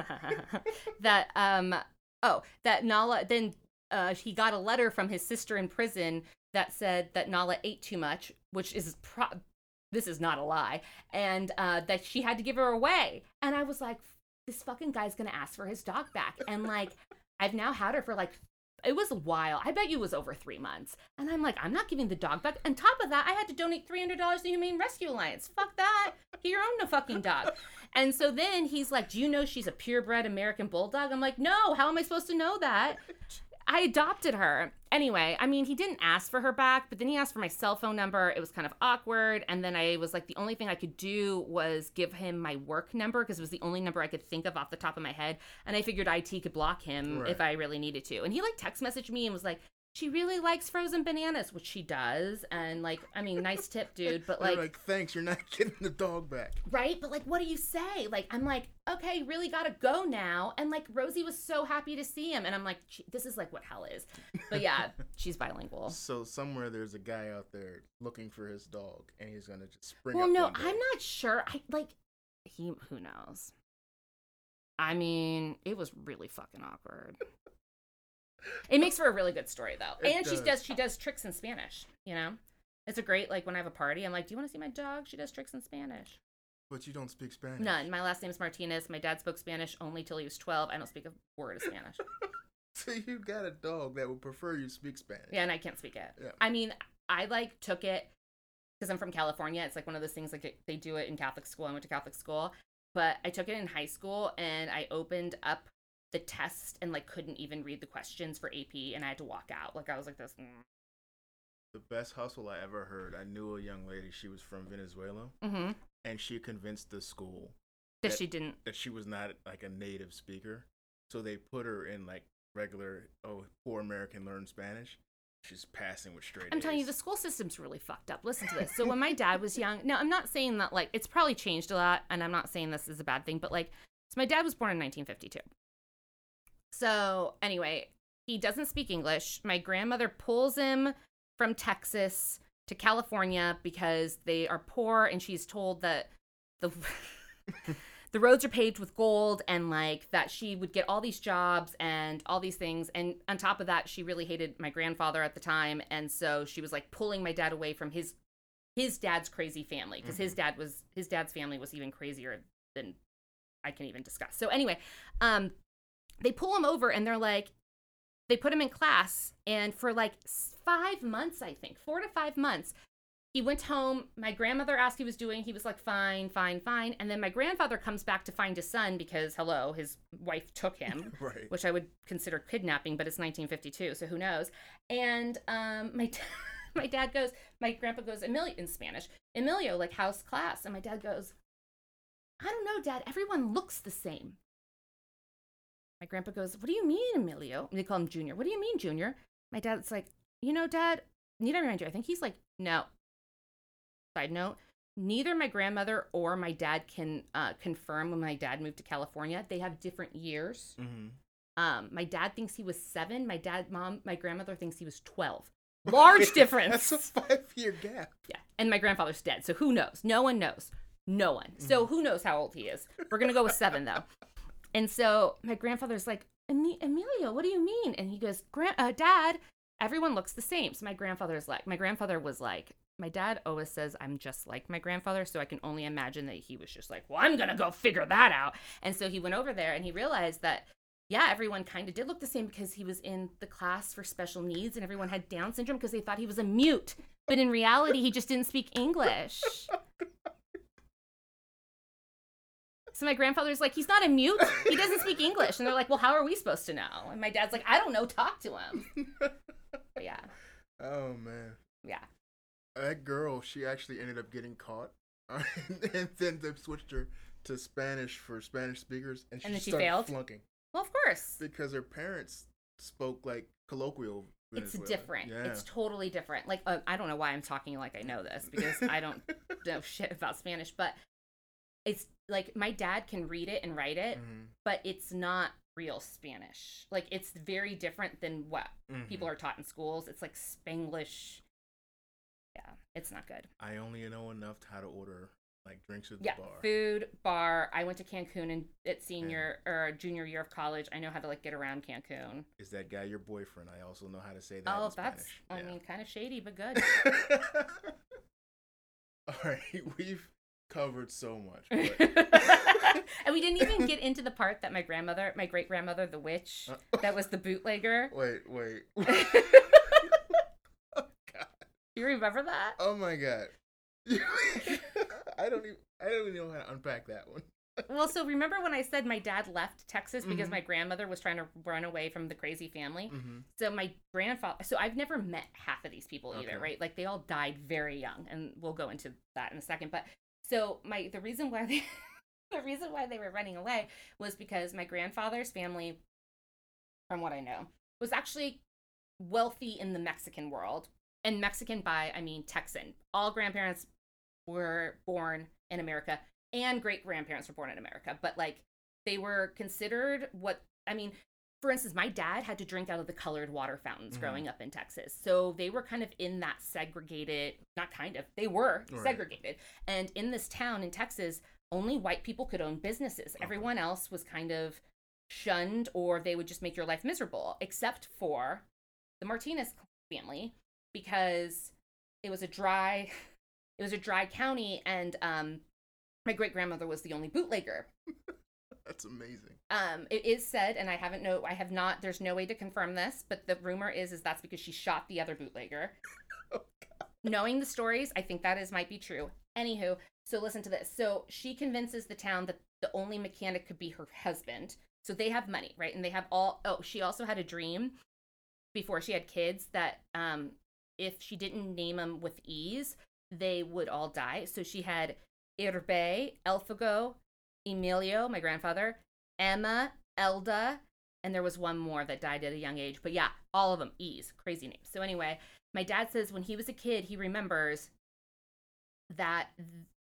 that um oh that Nala then uh he got a letter from his sister in prison that said that Nala ate too much, which is pro- this is not a lie, and uh that she had to give her away. And I was like this fucking guy's to ask for his dog back. And like [laughs] I've now had her for like it was a while. I bet you it was over three months. And I'm like, I'm not giving the dog back. On top of that, I had to donate $300 to the Humane Rescue Alliance. Fuck that. Get your own fucking dog. [laughs] And so then he's like, Do you know she's a purebred American Bulldog? I'm like, No, how am I supposed to know that? I adopted her. Anyway, I mean, he didn't ask for her back, but then he asked for my cell phone number. It was kind of awkward. And then I was like, the only thing I could do was give him my work number because it was the only number I could think of off the top of my head. And I figured IT could block him Right. if I really needed to. And he like text messaged me and was like, she really likes frozen bananas, which she does. And like, I mean, nice tip, dude. But like, like, thanks, you're not [laughs] getting the dog back. right? But like, what do you say? Like, I'm like, okay, really gotta go now. And like, Rosie was so happy to see him, and I'm like, this is like what hell is. But yeah, [laughs] she's bilingual. So somewhere there's a guy out there looking for his dog, and he's gonna just spring. Well, up no. I'm not sure. I like he. Who knows? I mean, it was really fucking awkward. It makes for a really good story though, It and she does. does she does tricks in Spanish. You know, it's a great like when I have a party. I'm like, do you want to see my dog? She does tricks in Spanish. But you don't speak Spanish. None. My last name is Martinez. My dad spoke Spanish only till he was 12. I don't speak a word of Spanish. [laughs] So you got a dog that would prefer you speak Spanish. Yeah, and I can't speak it. Yeah. I mean, I like took it because I'm from California. It's like one of those things like they do it in Catholic school. I went to Catholic school, but I took it in high school and I opened up the test and like couldn't even read the questions for AP and I had to walk out. Like I was like this. The best hustle I ever heard. I knew a young lady. She was from Venezuela, Mm-hmm. and she convinced the school That That- she didn't. that she was not like a native speaker. So they put her in like regular. Oh, poor American learn Spanish. She's passing with straight. I'm telling you, the school system's really fucked up. Listen to this. [laughs] So when my dad was young, no, I'm not saying that like it's probably changed a lot, and I'm not saying this is a bad thing, but like, so my dad was born in 1952. So anyway, he doesn't speak English. My grandmother pulls him from Texas to California because they are poor, and she's told that the [laughs] the roads are paved with gold and like that she would get all these jobs and all these things and on top of that she really hated my grandfather at the time and so she was like pulling my dad away from his his dad's crazy family because his dad was his dad's family was even crazier than I can even discuss. So anyway, um they pull him over and they're like they put him in class and for like 5 months I think, 4 to 5 months he went home. My grandmother asked he was doing. He was like, fine, fine, fine. And then my grandfather comes back to find his son because, hello, his wife took him, [laughs] right. which I would consider kidnapping, but it's 1952, so who knows? And um, my [laughs] my dad goes, my grandpa goes, Emilio in Spanish, Emilio, like house class, and my dad goes, I don't know, Dad. Everyone looks the same. My grandpa goes, What do you mean, Emilio? And they call him Junior. What do you mean, Junior? My dad's like, You know, Dad, need I remind you? I think he's like, No. Side note, neither my grandmother or my dad can uh, confirm when my dad moved to California. They have different years. Mm-hmm. Um, my dad thinks he was seven. My dad, mom, my grandmother thinks he was 12. Large difference. [laughs] That's a five-year gap. Yeah. And my grandfather's dead. So who knows? No one knows. No one. So who knows how old he is? We're going to go with seven, though. [laughs] And so my grandfather's like, "Emi- Emilio, what do you mean? And he goes, Gran- uh, Dad, everyone looks the same. So my grandfather's like, my grandfather was like, my dad always says I'm just like my grandfather. So I can only imagine that he was just like, well, I'm to go figure that out. And so he went over there and he realized that yeah, everyone kind of did look the same because he was in the class for special needs and everyone had Down syndrome because they thought he was a mute. But in reality, he just didn't speak English. [laughs] So my grandfather's like, he's not a mute. He doesn't speak English. And they're like, well, how are we supposed to know? And my dad's like, I don't know. Talk to him. [laughs] But yeah, oh man. yeah. That girl, she actually ended up getting caught, [laughs] and then they switched her to Spanish for Spanish speakers, and she, And then she started failed? flunking Well, of course. because her parents spoke like colloquial. It's different. Yeah. It's totally different. Like, uh, I don't know why I'm talking like I know this because I don't [laughs] know shit about Spanish, but it's like my dad can read it and write it, Mhm, but it's not real Spanish. Like, it's very different than what mhm. people are taught in schools. It's like Spanglish. Yeah, it's not good. I only know enough to how to order like drinks at the Yeah, bar. food, bar. I went to Cancun and at senior or junior year of college. I know how to like get around Cancun. Is that guy your boyfriend? I also know how to say that. Oh, in that's, Spanish. I Yeah. mean, kind of shady, but good. [laughs] All right, [laughs] we've covered so much. But [laughs] and we didn't even get into the part that my grandmother, my great grandmother, the witch, Uh, that was the bootlegger. [laughs] wait, wait. [laughs] Oh, God. You remember that? Oh my god. I don't even. I don't even know how to unpack that one. Well, so remember when I said my dad left Texas because Mhm. my grandmother was trying to run away from the crazy family? Mm-hmm. So my grandfather, so I've never met half of these people either, right? Like they all died very young, and we'll go into that in a second. But so my the reason why they [laughs] the reason why they were running away was because my grandfather's family, from what I know, was actually wealthy in the Mexican world, and Mexican by I mean Texan. All grandparents were born in America, and great grandparents were born in America, but like they were considered what I mean for instance, my dad had to drink out of the colored water fountains Mhm. growing up in Texas. So they were kind of in that segregated, not kind of, they were Right. segregated. And in this town in Texas, only white people could own businesses. Okay. Everyone else was kind of shunned or they would just make your life miserable, except for the Martinez family because it was a dry [laughs] it was a dry county and um my great grandmother was the only bootlegger That's amazing. um, it is said, and I haven't know, I have not. There's no way to confirm this, but the rumor is, is that's because she shot the other bootlegger. [laughs] Oh, Knowing the stories, I think that is might be true. Anywho, so listen to this. So she convinces the town that the only mechanic could be her husband. So they have money, right? And they have all. Oh, she also had a dream before she had kids that um, if she didn't name them with ease, they would all die. So she had Irbe, Elfago, Emilio, my grandfather, Emma, Elda, and there was one more that died at a young age. But yeah, all of them E's, crazy names. So anyway, my dad says when he was a kid, he remembers that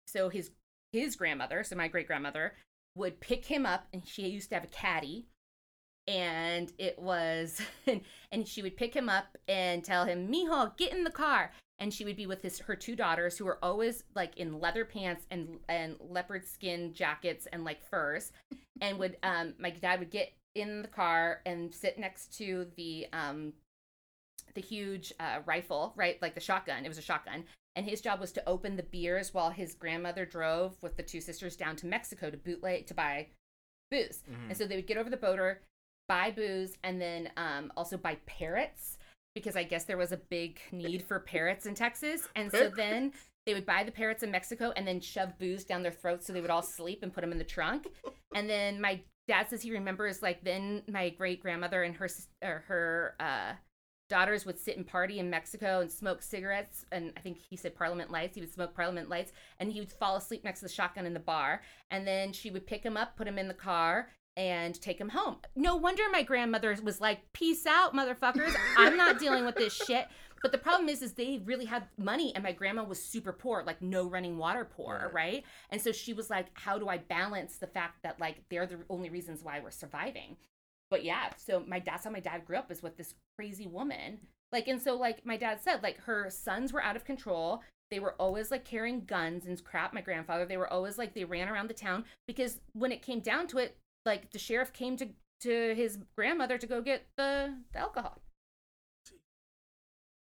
so his his grandmother, so my great grandmother, would pick him up, and she used to have a caddy, and it was [laughs] and, and she would pick him up and tell him, "Mijo, get in the car." And she would be with his her two daughters, who were always like in leather pants and and leopard skin jackets and like furs, [laughs] and would um my dad would get in the car and sit next to the um the huge uh, rifle, right? Like the shotgun. It was a shotgun. And his job was to open the beers while his grandmother drove with the two sisters down to Mexico to bootleg to buy booze. Mhm. And so they would get over the boater, buy booze, and then um, also buy parrots because I guess there was a big need for parrots in Texas. And so then they would buy the parrots in Mexico and then shove booze down their throats so they would all sleep and put them in the trunk. And then my dad says he remembers like then my great grandmother and her or her uh, daughters would sit and party in Mexico and smoke cigarettes. And I think he said Parliament lights. He would smoke Parliament lights and he would fall asleep next to the shotgun in the bar. And then she would pick him up, put him in the car, and take him home. No wonder my grandmother was like, "Peace out, motherfuckers. I'm not dealing with this shit." But the problem is, is they really had money, and my grandma was super poor, like no running water poor, Right. right? And so she was like, "How do I balance the fact that like they're the only reasons why we're surviving?" But yeah, so my that's how my dad grew up is with this crazy woman. Like, and so like my dad said, like her sons were out of control. They were always like carrying guns and crap. My grandfather, they were always like they ran around the town because when it came down to it, like the sheriff came to to his grandmother to go get the, the alcohol.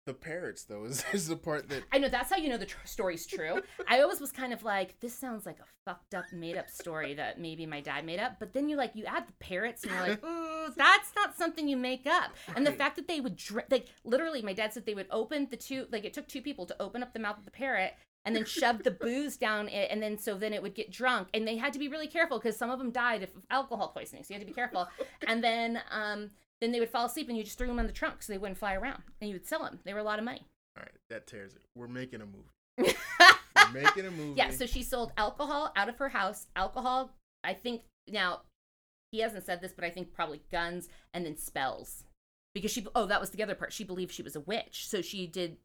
the parrots though is, is the part that I know that's how you know the tr- story's true. [laughs] I always was kind of like, this sounds like a fucked up, made up story that maybe my dad made up. But then you like, you add the parrots, and you're like, [laughs] ooh, that's not something you make up. And the fact that they would, dr- like, literally, my dad said they would open the two, like, it took two people to open up the mouth of the parrot and then shove the booze down it, and then so then it would get drunk, and they had to be really careful because some of them died of alcohol poisoning, so you had to be careful. [laughs] and then, um, then they would fall asleep, and you just threw them in the trunk so they wouldn't fly around, and you would sell them. They were a lot of money. all right that tears it. We're making a movie. [laughs] We're making a movie. Yeah, so she sold alcohol out of her house. Alcohol, I think now he hasn't said this, but I think probably guns and then spells. Because she oh, that was the other part. She believed she was a witch. So she did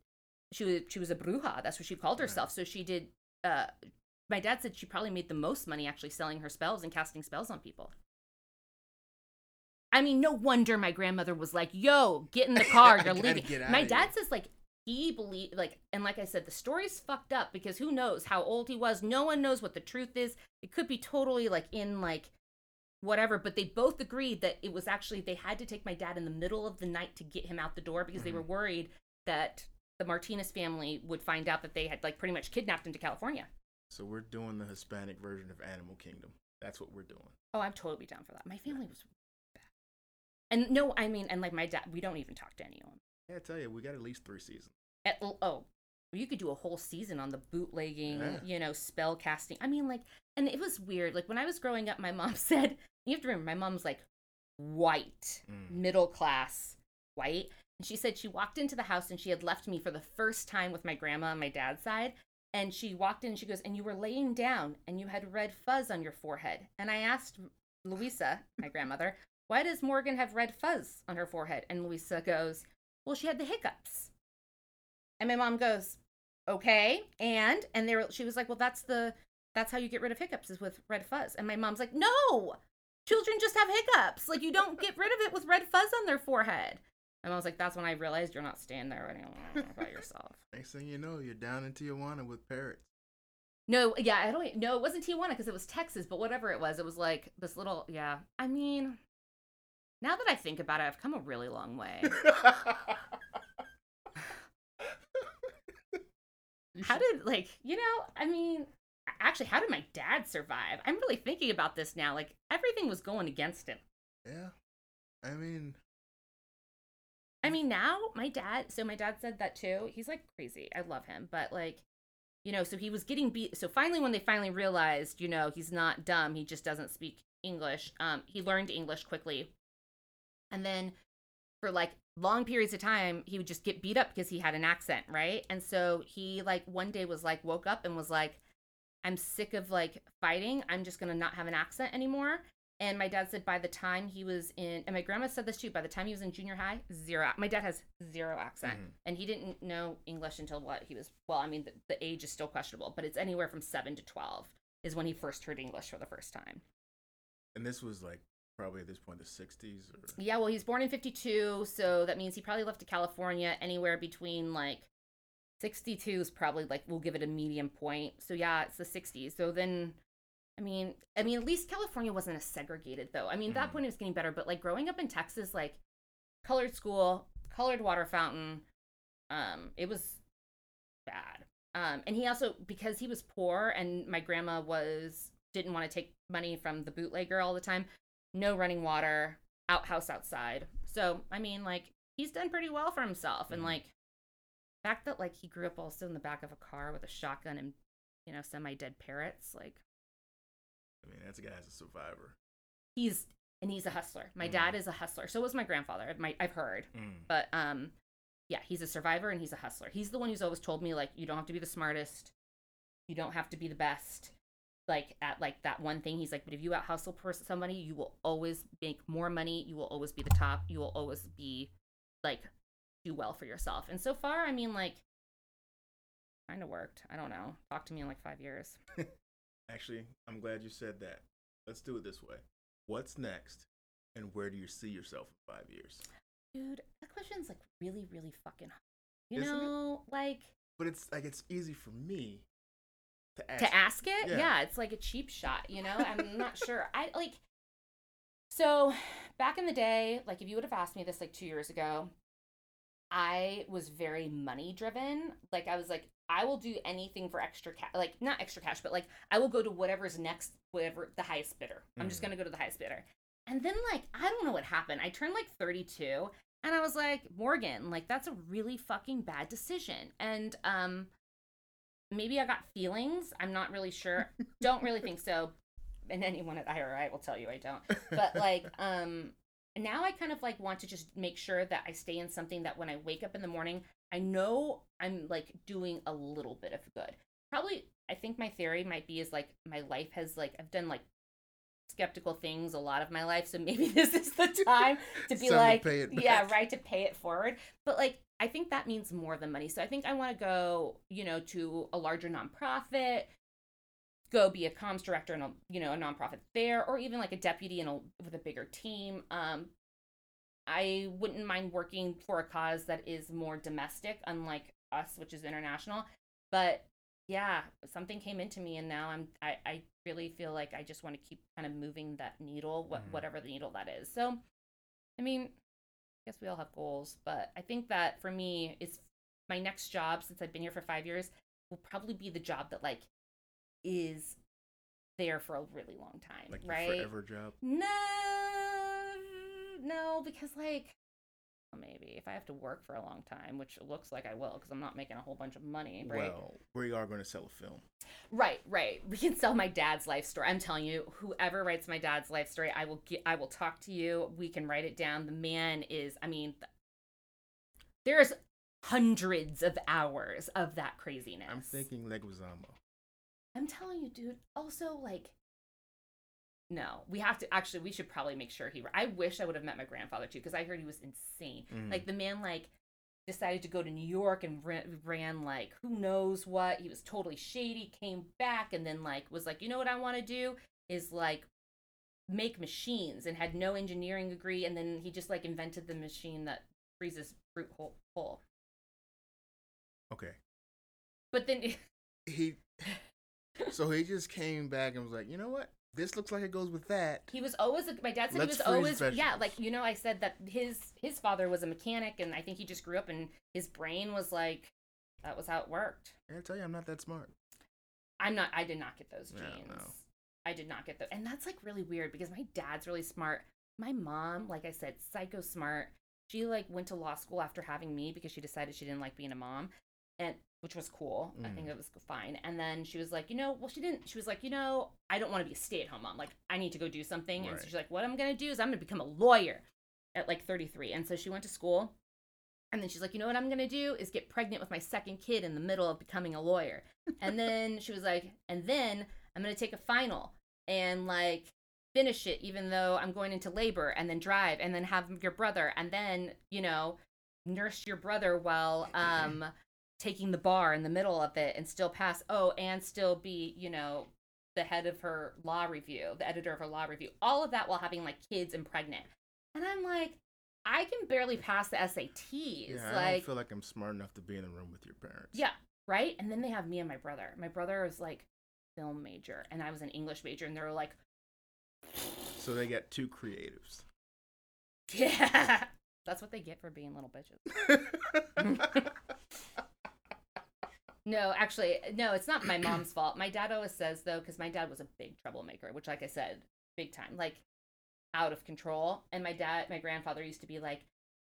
she was she was a bruja. That's what she called herself. So she did uh my dad said she probably made the most money actually selling her spells and casting spells on people. I mean, no wonder my grandmother was like, "Yo, get in the [laughs] car, you're leaving." My dad here. says like he believed like and like I said, the story's fucked up because who knows how old he was? No one knows what the truth is. It could be totally like in like whatever, but they both agreed that it was actually they had to take my dad in the middle of the night to get him out the door because they were worried that the Martinez family would find out that they had like pretty much kidnapped him to California. So we're doing the Hispanic version of Animal Kingdom. That's what we're doing. Oh, I'm totally down for that. My family was bad. And no, I mean, and like my dad, we don't even talk to anyone. Yeah, I tell you, we got at least three seasons. At, oh, you could do a whole season on the bootlegging, Yeah. you know, spell casting. I mean, like, and it was weird. Like when I was growing up, my [laughs] mom said, you have to remember, my mom's like white, Mm. middle class, white. And she said she walked into the house and she had left me for the first time with my grandma on my dad's side. And she walked in and she goes, and you were laying down and you had red fuzz on your forehead. And I asked Louisa, my grandmother, why does Morgan have red fuzz on her forehead? And Louisa goes, well, she had the hiccups. And my mom goes, okay. And, and they were, she was like, well, that's the, that's how you get rid of hiccups is with red fuzz. And my mom's like, no, children just have hiccups. Like you don't get rid of it with red fuzz on their forehead. And I was like, that's when I realized you're not staying there anymore by [laughs] yourself. Next thing you know, you're down in Tijuana with parrots. No, yeah, I don't. No, it wasn't Tijuana because it was Texas, but whatever it was, it was like this little. Yeah, I mean, now that I think about it, I've come a really long way. [laughs] How did like you know? I mean, actually, how did my dad survive? I'm really thinking about this now. Like everything was going against him. yeah, I mean, I mean, now my dad. So my dad said that too. He's like crazy. I love him, but like, you know, so he was getting beat. So finally, when they finally realized, you know, he's not dumb. He just doesn't speak English. Um, he learned English quickly, and then for like long periods of time, he would just get beat up because he had an accent, right? And so he like one day was like woke up and was like, I'm sick of like fighting. I'm just gonna not have an accent anymore. And my dad said by the time he was in, and my grandma said this too, by the time he was in junior high, zero. My dad has zero accent. Mhm. And he didn't know English until what? He was, well, I mean, the, the age is still questionable, but it's anywhere from seven to 12 is when he first heard English for the first time. and this was like probably at this point the '60s or Yeah, well, he's born in 52, so that means he probably left to California anywhere between like 62 is probably like we'll give it a medium point. So yeah, it's the 60s. So then I mean, I mean at least California wasn't as segregated though. I mean, at that Mhm. point it was getting better, but like growing up in Texas like colored school, colored water fountain, um it was bad. Um and he also because he was poor and my grandma was didn't want to take money from the bootlegger all the time, no running water, outhouse outside. So, I mean, like, he's done pretty well for himself. And, Mhm. like, fact that, like, he grew up also in the back of a car with a shotgun and, you know, semi dead parrots, like, I mean, that's a guy as a survivor. he's, and he's a hustler. My Mhm. dad is a hustler. So was my grandfather. My, I've heard. Mm. But, um, yeah, he's a survivor and he's a hustler. He's the one who's always told me, like, you don't have to be the smartest, you don't have to be the best. Like at like that one thing, he's like, but if you out hustle person somebody, you will always make more money. You will always be the top. You will always be like do well for yourself. And so far, I mean, like, kind of worked. I don't know. Talk to me in like five years. [laughs] Actually, I'm glad you said that. Let's do it this way. What's next, and where do you see yourself in five years? Dude, that question's like really, really fucking hard. You Isn't it? know, like But it's like it's easy for me to ask. to ask it Yeah. yeah. it's like a cheap shot you know i'm not [laughs] sure i like so back in the day like if you would have asked me this like two years ago I was very money driven. Like I was like, I will do anything for extra cash, like not extra cash, but like I will go to whatever's next, whatever the highest bidder. I'm just Mhm. gonna go to the highest bidder. And then like I don't know what happened. I turned like 32, and I was like, Morgan, like that's a really fucking bad decision. And um, maybe I got feelings. I'm not really sure. [laughs] don't really think so. And anyone at IRI will tell you I don't. But like [laughs] um now I kind of like want to just make sure that I stay in something that when I wake up in the morning, I know I'm like doing a little bit of good. Probably I think my theory might be is like my life has like I've done like skeptical things a lot of my life, so maybe [laughs] this is the time to be to like it yeah, right to pay it forward. But like I think that means more than money. So I think I want to go, you know, to a larger nonprofit, go be a comms director in a you know a nonprofit there, or even like a deputy in a with a bigger team. Um, I wouldn't mind working for a cause that is more domestic, unlike us, which is international. But yeah, something came into me, and now I'm I, I really feel like I just want to keep kind of moving that needle, what Mhm. whatever the needle that is. So, I mean, I guess we all have goals, but I think that for me, it's my next job since I've been here for five years will probably be the job that like is there for a really long time, Like right? forever job. No, no, because like maybe if I have to work for a long time, which looks like I will, because I'm not making a whole bunch of money, right? Well, we are going to sell a film. Right, right. We can sell my dad's life story. I'm telling you, whoever writes my dad's life story, I will get. I will talk to you. We can write it down. The man is. I mean, th- there's hundreds of hours of that craziness. I'm thinking Leguizamo. I'm telling you, dude. Also, like, no, we have to actually. We should probably make sure he. I wish I would have met my grandfather too, because I heard he was insane. Mhm. Like the man, like decided to go to New York and ran, ran like who knows what. He was totally shady. Came back and then like was like, you know what I want to do is like make machines and had no engineering degree and then he just like invented the machine that freezes fruit whole. whole. Okay. But then [laughs] He. So he just came back and was like, you know what? This looks like it goes with that. He was always my dad said Let's he was always yeah like you know I said that his his father was a mechanic and I think he just grew up and his brain was like that was how it worked. I tell you, I'm not that smart. I'm not I did not get those genes. no. I did not get those. And that's like really weird because my dad's really smart. My mom, like I said, psycho smart. She like went to law school after having me because she decided she didn't like being a mom. And which was cool. I think Mm. it was fine. And then she was like, you know, well, she didn't. She was like, you know, I don't want to be a stay at home mom. Like, I need to go do something. And so she's like, what I'm going to do is I'm going to become a lawyer at like 33. And so she went to school. And then she's like, you know what I'm going to do is get pregnant with my second kid in the middle of becoming a lawyer. And then she was like, and then I'm going to take a final and like finish it, even though I'm going into labor and then drive and then have your brother and then, you know, nurse your brother while um taking the bar in the middle of it and still pass. Oh and still be you know the head of her law review the editor of her law review. All of that while having like kids and pregnant. And i'm like i can barely pass the sats Yeah, I don't feel like I'm smart enough to be in a room with your parents. yeah right? And then they have me and my brother. My brother is like film major and i was an english major and they were like So they got two creatives. [laughs] yeah. That's what they get for being little bitches [laughs] [laughs] No, actually, no, it's not my mom's fault. My dad always says though, because my dad was a big troublemaker, which, like I said, big time, like out of control. And my dad, my grandfather used to be like,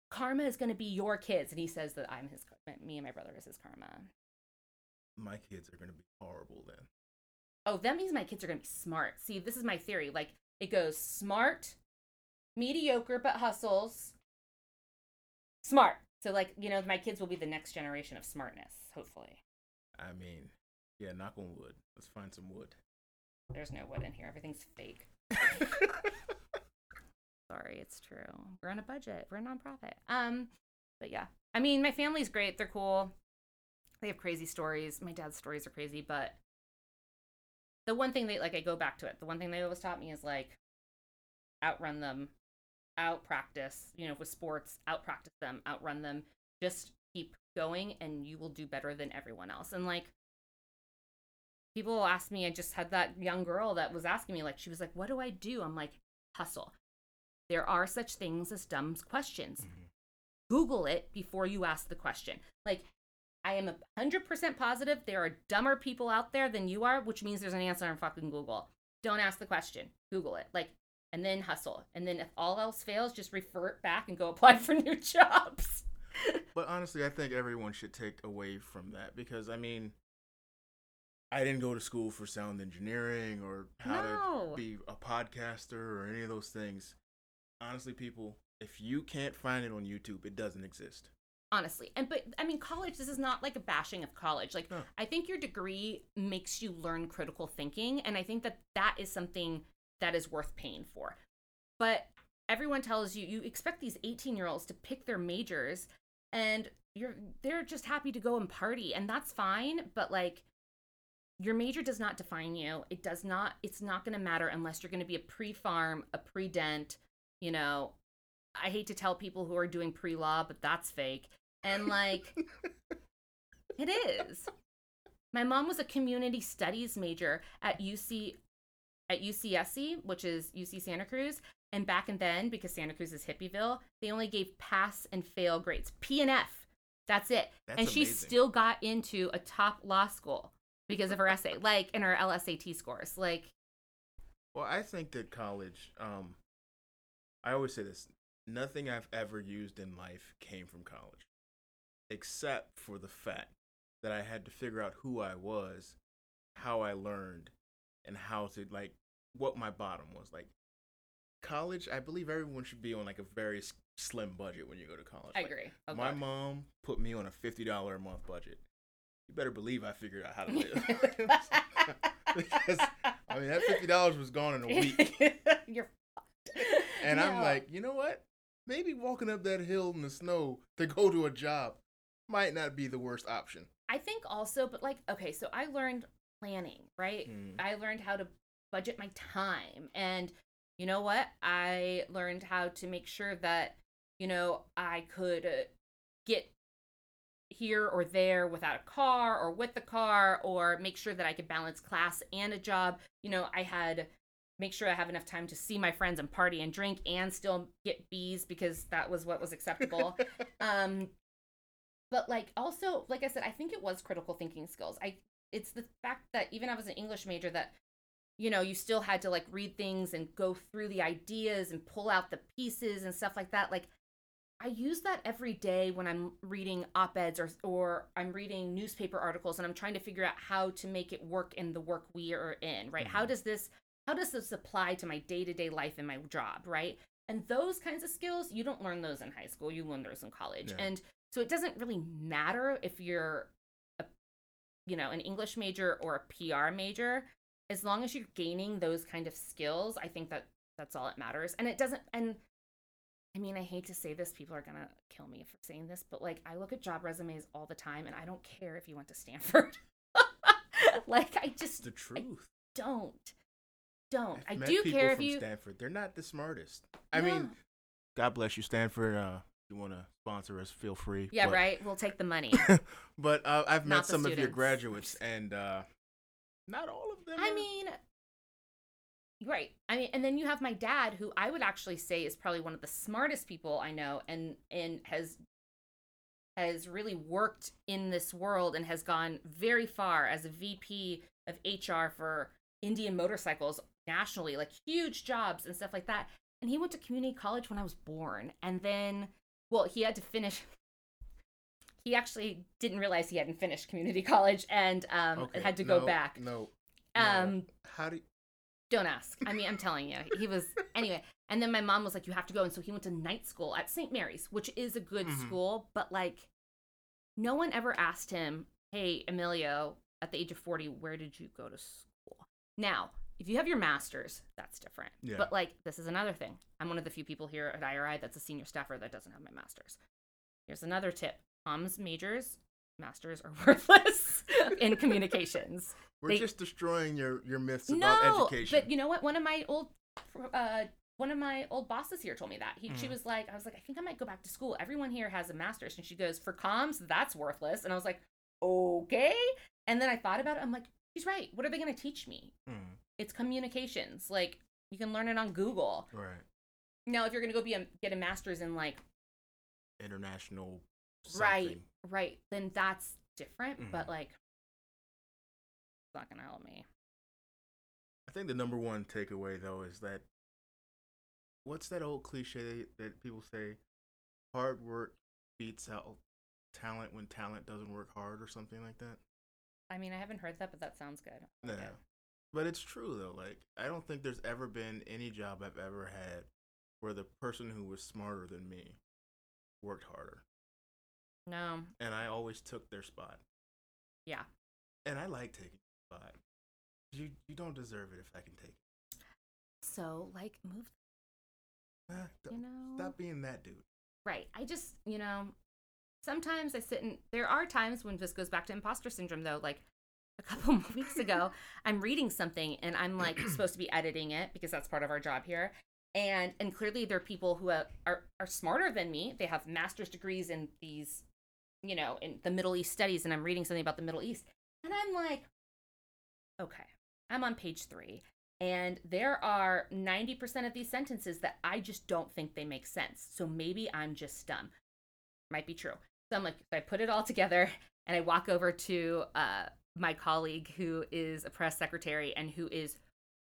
"Karma is going to be your kids," and he says that I'm his, me and my brother is his karma. My kids are gonna be horrible then. Oh, that means my kids are going to be smart. See, this is my theory. Like it goes smart, mediocre but hustles, smart. So like you know, my kids will be the next generation of smartness, hopefully. I mean, yeah, knock on wood. Let's find some wood. There's no wood in here. Everything's fake. [laughs] Sorry, it's true. We're on a budget. We're a nonprofit. Um, but yeah, I mean, my family's great. They're cool. They have crazy stories. My dad's stories are crazy, but the one thing they like, I go back to it. The one thing they always taught me is like, outrun them, out practice. You know, with sports, out practice them, outrun them. Just keep going, and you will do better than everyone else. And like, people ask me. I just had that young girl that was asking me, like, she was like, "What do I do?" I'm like, hustle. There are such things as dumb questions. Mm-hmm. Google it before you ask the question. Like, I am a 100% positive there are dumber people out there than you are, which means there's an answer on fucking Google. Don't ask the question. Google it. Like, and then hustle. And then if all else fails, just revert back and go [laughs] apply for new jobs. But honestly, I think everyone should take away from that because I mean, I didn't go to school for sound engineering or how No. to be a podcaster or any of those things. Honestly, people, if you can't find it on YouTube, it doesn't exist. honestly and but i mean college this is not like a bashing of college like No. i think your degree makes you learn critical thinking and i think that that is something that is worth paying for but everyone tells you you expect these 18 year olds to pick their majors and you're they're just happy to go and party and that's fine but like your major does not define you. It does not it's not going to matter unless you're going to be a pre-pharm a pre-dent you know. I hate to tell people who are doing pre-law but that's fake. And like [laughs] it is. My mom was a community studies major at uc at ucsc which is uc santa cruz and back and then because santa cruz is hippieville they only gave pass and fail grades. P and f. That's it. That's and she still got into a top law school because of her essay [laughs] like in her lsat scores. Like Well, I think that college, um, I always say this nothing I've ever used in life came from college, except for the fact that I had to figure out who I was, how I learned, and how to, like, what my bottom was. Like, college, I believe everyone should be on, like, a very s- slim budget when you go to college. i Like, agree Oh, My God. mom put me on a $50 a month budget. You better believe I figured out how to live. [laughs] [laughs] because, I mean, that $50 was gone in a week. [laughs] You're fucked. And I'm like, you know what? Maybe walking up that hill in the snow to go to a job might not be the worst option. I think also, but like, okay, so I learned planning, right? Mm. I learned how to budget my time. And you know what? I learned how to make sure that, you know, I could uh, get here or there without a car or with the car or make sure that I could balance class and a job. You know, I had make sure I have enough time to see my friends and party and drink and still get B's because that was what was acceptable. [laughs] um but like also like I said, I think it was critical thinking skills. I it's the fact that even I was an English major that you know, you still had to like read things and go through the ideas and pull out the pieces and stuff like that. Like I use that every day when I'm reading op-eds or or I'm reading newspaper articles and I'm trying to figure out how to make it work in the work we are in, right? How Mhm. does this how does this apply to my day-to-day life and my job, right? And those kinds of skills, you don't learn those in high school, you learn those in college. Yeah. And so it doesn't really matter if you're a you know, an English major or a PR major, as long as you're gaining those kind of skills, I think that that's all that matters. And it doesn't and I mean, I hate to say this, people are going to kill me for saying this, but like I look at job resumes all the time and I don't care if you went to Stanford. [laughs] like I just the truth. don't. Don't. I've I do people care if from you Stanford. They're not the smartest. I mean, God bless you, Stanford. Uh, you want to sponsor us, feel free. Yeah, but, right. We'll take the money. [laughs] but uh, I've met some of your graduates, and uh, not all. I mean, right. I mean, and then you have my dad, who I would actually say is probably one of the smartest people I know, and and has has really worked in this world and has gone very far as a VP of HR for Indian motorcycles nationally, like huge jobs and stuff like that. And he went to community college when I was born, and then, well, he had to finish. He actually didn't realize he hadn't finished community [laughs] college and um, Okay, had to go no, back. No. Um, how do? You, don't ask. I mean, I'm telling you, he was [laughs] anyway. And then my mom was like, "You have to go," and so he went to night school at St. Mary's, which is a good Mhm. school, but like, no one ever asked him, "Hey, Emilio, at the age of 40, where did you go to school?" Now, if you have your master's, that's different. Yeah. But like, this is another thing. I'm one of the few people here at IRI that's a senior staffer that doesn't have my master's. Here's another tip: comms majors, masters are [laughs] worthless in [laughs] communications. we're they- just destroying your your myths about no, education. but you know what? One of my old, uh, one of my old bosses here told me that. He, She Mhm. was like, I was like, I think I might go back to school. Everyone here has a master's, and she goes, for comms, that's worthless. And I was like, okay. And then I thought about it. I'm like, she's right. What are they going to teach me? Mm, It's communications. Like you can learn it on Google. right. Now, if you're going to go be a, get a master's in like international. something. right then that's different but Mhm. like it's not gonna help me I think the number one takeaway though is that what's that old cliche that people say? Hard work beats out talent when talent doesn't work hard or something like that. i mean i haven't heard that but that sounds good Yeah. it. But it's true though. Like I don't think there's ever been any job I've ever had where the person who was smarter than me worked harder. No And I always took their spot. yeah And I like taking your spot. You you don't deserve it if I can take it. so like move you know Stop being that dude. right i just you know sometimes i sit and there are times when this goes back to imposter syndrome though like a couple [laughs] weeks ago i'm reading something and i'm like [clears throat] supposed to be editing it because that's part of our job here and and clearly there are people who are, are are smarter than me they have master's degrees in these you know in the middle east studies and i'm reading something about the middle east and i'm like okay i'm on page three and there are 90% of these sentences that I just don't think they make sense. So maybe I'm just dumb. Might be true. So I'm like, I put it all together [laughs] and I walk over to uh, my colleague who is a press secretary and who is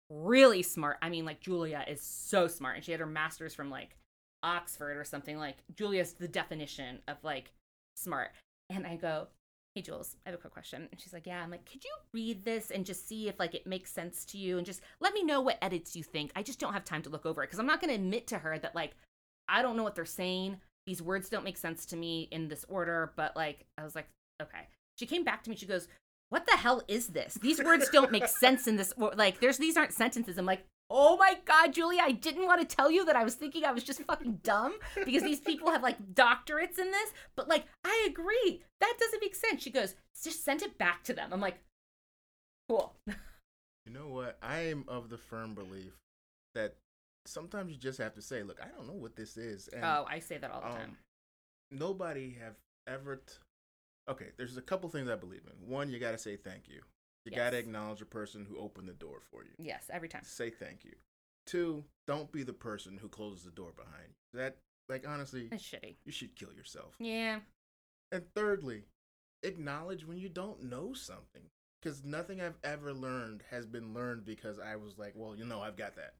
really smart. I mean, like, Julia is so smart. And she had her master's from like Oxford or something. Like, Julia's the definition of like smart. And I go, hey jules i have a quick question. And she's like yeah. I'm like could you read this and just see if like it makes sense to you? And just let me know what edits you think. I just don't have time to look over it because i'm not going to admit to her that like i don't know what they're saying. These words don't make sense to me in this order. But like i was like okay. She came back to me. She goes what the hell is this? These words don't make [laughs] sense in this or- like there's these aren't sentences. I'm like oh my god julia i didn't want to tell you that i was thinking i was just fucking dumb because these people have like doctorates in this but like i agree that doesn't make sense she goes just send it back to them i'm like cool You know what? I am of the firm belief that sometimes you just have to say, "Look, I don't know what this is," and oh i say that all the time um, nobody have ever. T- okay, there's a couple things I believe in. One, you got to say thank you. You got to acknowledge the person who opened the door for you. yes every time Say thank you. Two, don't be the person who closes the door behind you. That, like, honestly, it's shitty you should kill yourself. yeah And thirdly, acknowledge when you don't know something. Because nothing I've ever learned has been learned because I was like, well, you know, I've got that.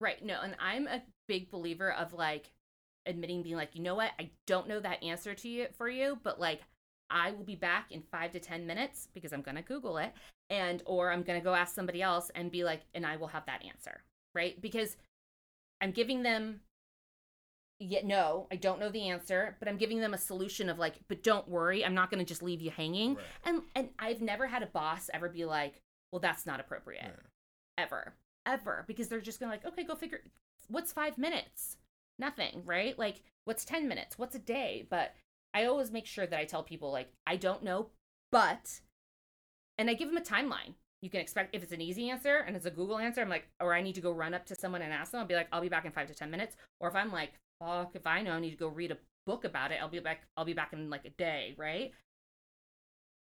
Right. No, and I'm a big believer of like admitting being like, you know what, I don't know that answer to you for you, but like I will be back in five to ten minutes because I'm gonna Google it and or I'm gonna go ask somebody else and be like, and I will have that answer. Right? Because I'm giving them yet no, I don't know the answer, but I'm giving them a solution of like, but don't worry, I'm not gonna just leave you hanging. Right. And and I've never had a boss ever be like, well, that's not appropriate Yeah. ever ever because they're just gonna like okay go figure what's five minutes nothing right like what's 10 minutes what's a day but i always make sure that i tell people like i don't know but and i give them a timeline. You can expect if it's an easy answer and it's a google answer i'm like or i need to go run up to someone and ask them i'll be like i'll be back in five to ten minutes. Or if i'm like fuck if i know i need to go read a book about it i'll be back i'll be back in like a day right?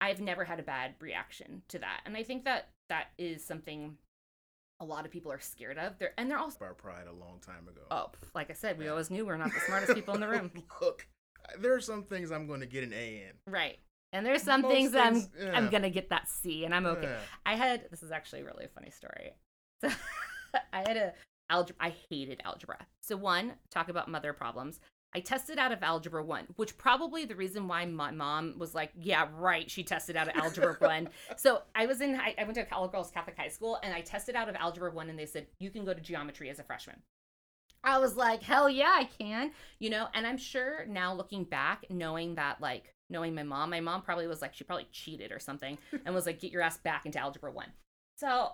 I've never had a bad reaction to that and i think that that is something a lot of people are scared of. They're and they're also Our pride a long time ago. oh, like I said, we always knew we're not the [laughs] smartest people in the room, Look, there are some things I'm going to get an A in. right? And there's some Most things that I'm things, I'm gonna get that C, and I'm okay. Yeah. I had this is actually a really funny story. So [laughs] I had a algebra. I hated algebra. So one, talk about mother problems. I tested out of algebra one, which probably the reason why my mom was like, "Yeah, right." She tested out of algebra [laughs] one. So I was in. high- I went to a all girls Catholic high school, and I tested out of algebra one, and they said you can go to geometry as a freshman. I was like, hell yeah, I can, you know. And I'm sure now looking back, knowing that, like, knowing my mom, my mom probably was like, she probably cheated or something, [laughs] and was like, get your ass back into algebra one. So,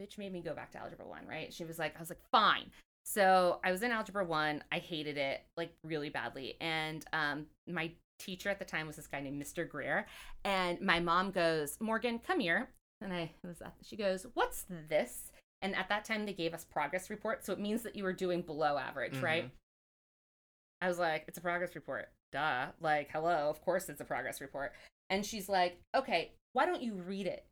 bitch made me go back to algebra one, right? She was like, I was like, fine. So I was in algebra one. I hated it like really badly, and um, my teacher at the time was this guy named Mr. Greer, and my mom goes, Morgan, come here, and I was she goes, what's this? And at that time, they gave us progress reports. So it means that you were doing below average, right? I was like, it's a progress report. Duh. Like, hello, of course it's a progress report. And she's like, okay, why don't you read it?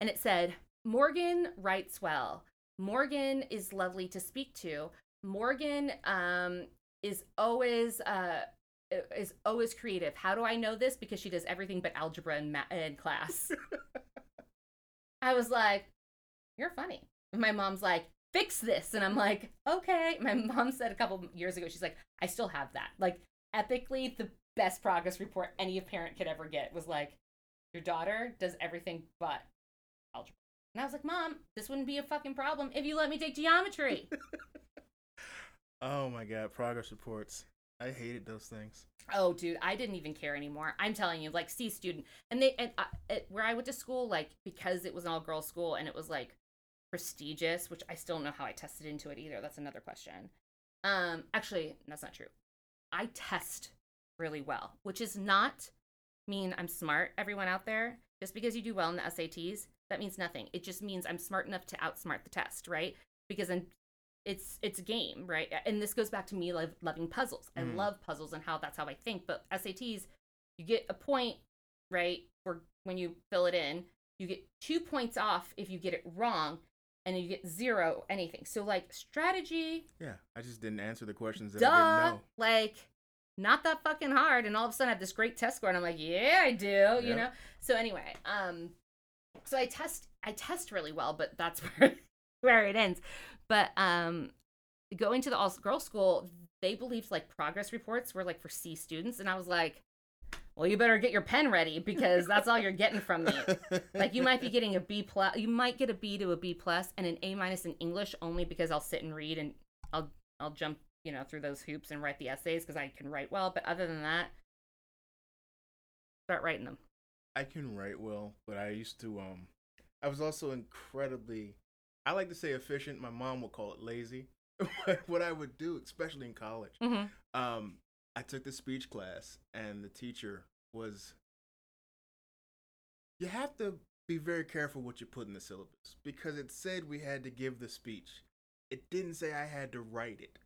And it said, Morgan writes well. Morgan is lovely to speak to. Morgan um, is always uh, is always creative. How do I know this? Because she does everything but algebra in, ma- in class. [laughs] I was like, "You're funny." My mom's like, "Fix this," and I'm like, "Okay." My mom said a couple years ago, she's like, "I still have that." Like, epically, the best progress report any parent could ever get was like, "Your daughter does everything but algebra." And I was like, "Mom, this wouldn't be a fucking problem if you let me take geometry." [laughs] Oh my god, progress reports. I hated those things. Oh, dude, I didn't even care anymore. I'm telling you, like, C student, and they, and uh, it, where I went to school, like, because it was an all girls school and it was like prestigious, which I still don't know how I tested into it either. That's another question. Um, actually, that's not true. I test really well, which is not mean I'm smart. Everyone out there, just because you do well in the SATs, that means nothing. It just means I'm smart enough to outsmart the test, right? Because I'm it's it's a game, right? And this goes back to me love, loving puzzles. I Mm. love puzzles and how that's how I think. But SATs, you get a point, right? For when you fill it in, you get two points off if you get it wrong, and you get zero anything. So like strategy, Yeah, I just didn't answer the questions that duh, I didn't know. like not that fucking hard. And all of a sudden I have this great test score, and I'm like, yeah, I do, you Yep. know. So anyway, um, so I test I test really well, but that's [laughs] where where it ends. But um, going to the all girls school, they believed like progress reports were like for C students, and I was like, well, you better get your pen ready because that's all you're getting from me. Like you might be getting a B plus, you might get a B to a B plus and an A minus in English only because I'll sit and read and I'll I'll jump you know through those hoops and write the essays because I can write well. But other than that, start writing them. I can write well, but I used to um I was also incredibly I like to say efficient. My mom would call it lazy. [laughs] what I would do, especially in college, Mm-hmm. um, I took the speech class and the teacher was you have to be very careful what you put in the syllabus because it said we had to give the speech. It didn't say I had to write it.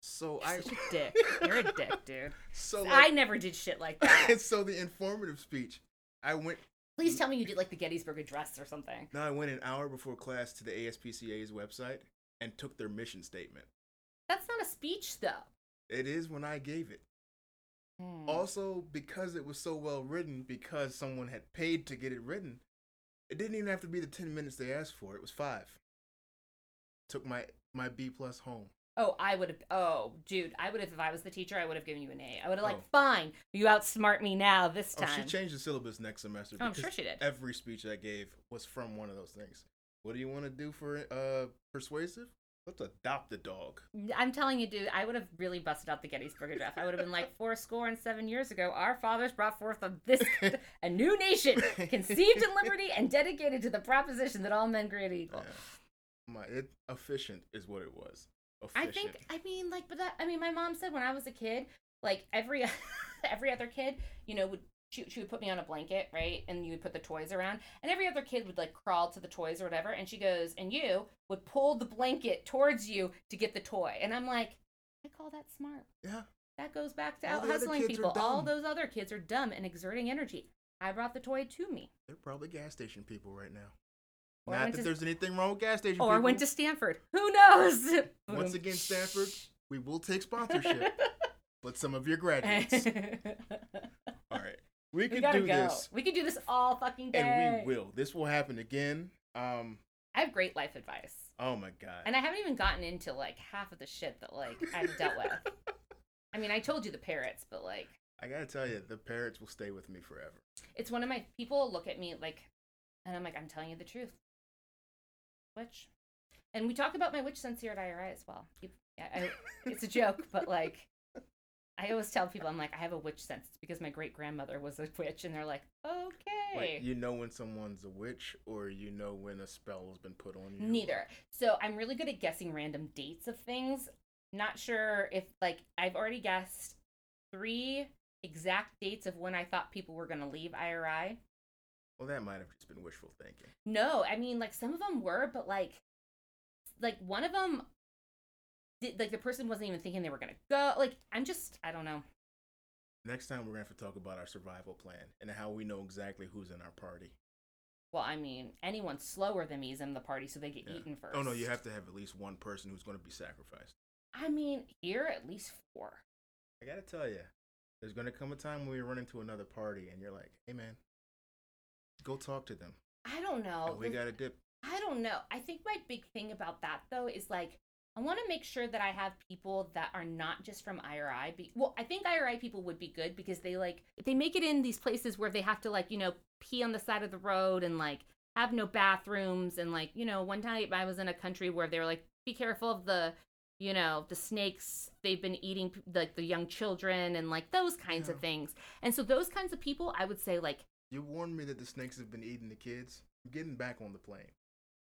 So I Such a [laughs] dick. You're a dick, dude. So I never did shit like [laughs] that. so the informative speech, I went Please tell me you did like the Gettysburg Address or something. No, I went an hour before class to the ASPCA's website and took their mission statement. That's not a speech though. It is when I gave it. Hmm. Also, because it was so well written, because someone had paid to get it written, it didn't even have to be the 10 minutes they asked for. It was five. Took my, my B plus home. Oh, I would have. Oh, dude, I would have. If I was the teacher, I would have given you an A. I would have like, Oh. fine, you outsmart me now this time. Oh, she changed the syllabus next semester. Oh, I'm sure she did. Every speech I gave was from one of those things. What do you want to do for uh persuasive? Let's adopt a dog. I'm telling you, dude, I would have really busted out the Gettysburg Address. I would have been like, four score and seven years ago, our fathers brought forth a, this a new nation, [laughs] conceived in liberty and dedicated to the proposition that all men created equal. Yeah. My it, efficient is what it was. I think, I mean, like, but that, I mean, my mom said when I was a kid, like every [laughs] every other kid, you know, would she, she would put me on a blanket, right, and you would put the toys around, and every other kid would like crawl to the toys or whatever, and she goes, and you would pull the blanket towards you to get the toy, and I'm like, I call that smart. yeah. That goes back to out hustling people. All those other kids are dumb and exerting energy. I brought the toy to me. They're probably gas station people right now. Or Not that to- there's anything wrong with gas station Or people. Or went to Stanford. Who knows? [laughs] Once again, Stanford, we will take sponsorship, but some of your graduates. [laughs] All right. We we could do go. this, We could do this all fucking day. and we will. This will happen again. Um. I have great life advice. Oh my god. And I haven't even gotten into like half of the shit that like I've dealt with. [laughs] I mean, I told you the parrots, but like I gotta tell you, the parrots will stay with me forever. it's one of my people look at me like and I'm like, I'm telling you the truth. Witch. And we talk about my witch sense here at IRI as well. Yeah, I, it's a joke, but like I always tell people I'm like, I have a witch sense It's because my great grandmother was a [laughs] witch and they're like, Okay. Wait, you know when someone's a witch, or you know when a spell has been put on you? Neither. So I'm really good at guessing random dates of things. Not sure if like I've already guessed three exact dates of when I thought people were gonna leave IRI. Well, that might have just been wishful thinking. No, I mean like some of them were, but like like one of them did like the person wasn't even thinking they were gonna go. Like I'm just I don't know. Next time, we're gonna have to talk about our survival plan and how we know exactly who's in our party. Well, I mean anyone slower than me is in the party, so they get Yeah. eaten first. Oh no, you have to have at least one person who's gonna be sacrificed. I mean here at least four. I gotta tell you, there's gonna come a time when we run into another party and you're like, "Hey, man, go talk to them." I don't know. And we The- gotta dip. I don't know. I think my big thing about that though is like I want to make sure that I have people that are not just from IRI. Be- well, I think IRI people would be good because they like they make it in these places where they have to like you know pee on the side of the road and like have no bathrooms and like you know one time I was in a country where they were like be careful of the you know the snakes they've been eating like the young children and like those kinds of things and so those kinds of people I would say like You warned me that the snakes have been eating the kids. I'm getting back on the plane.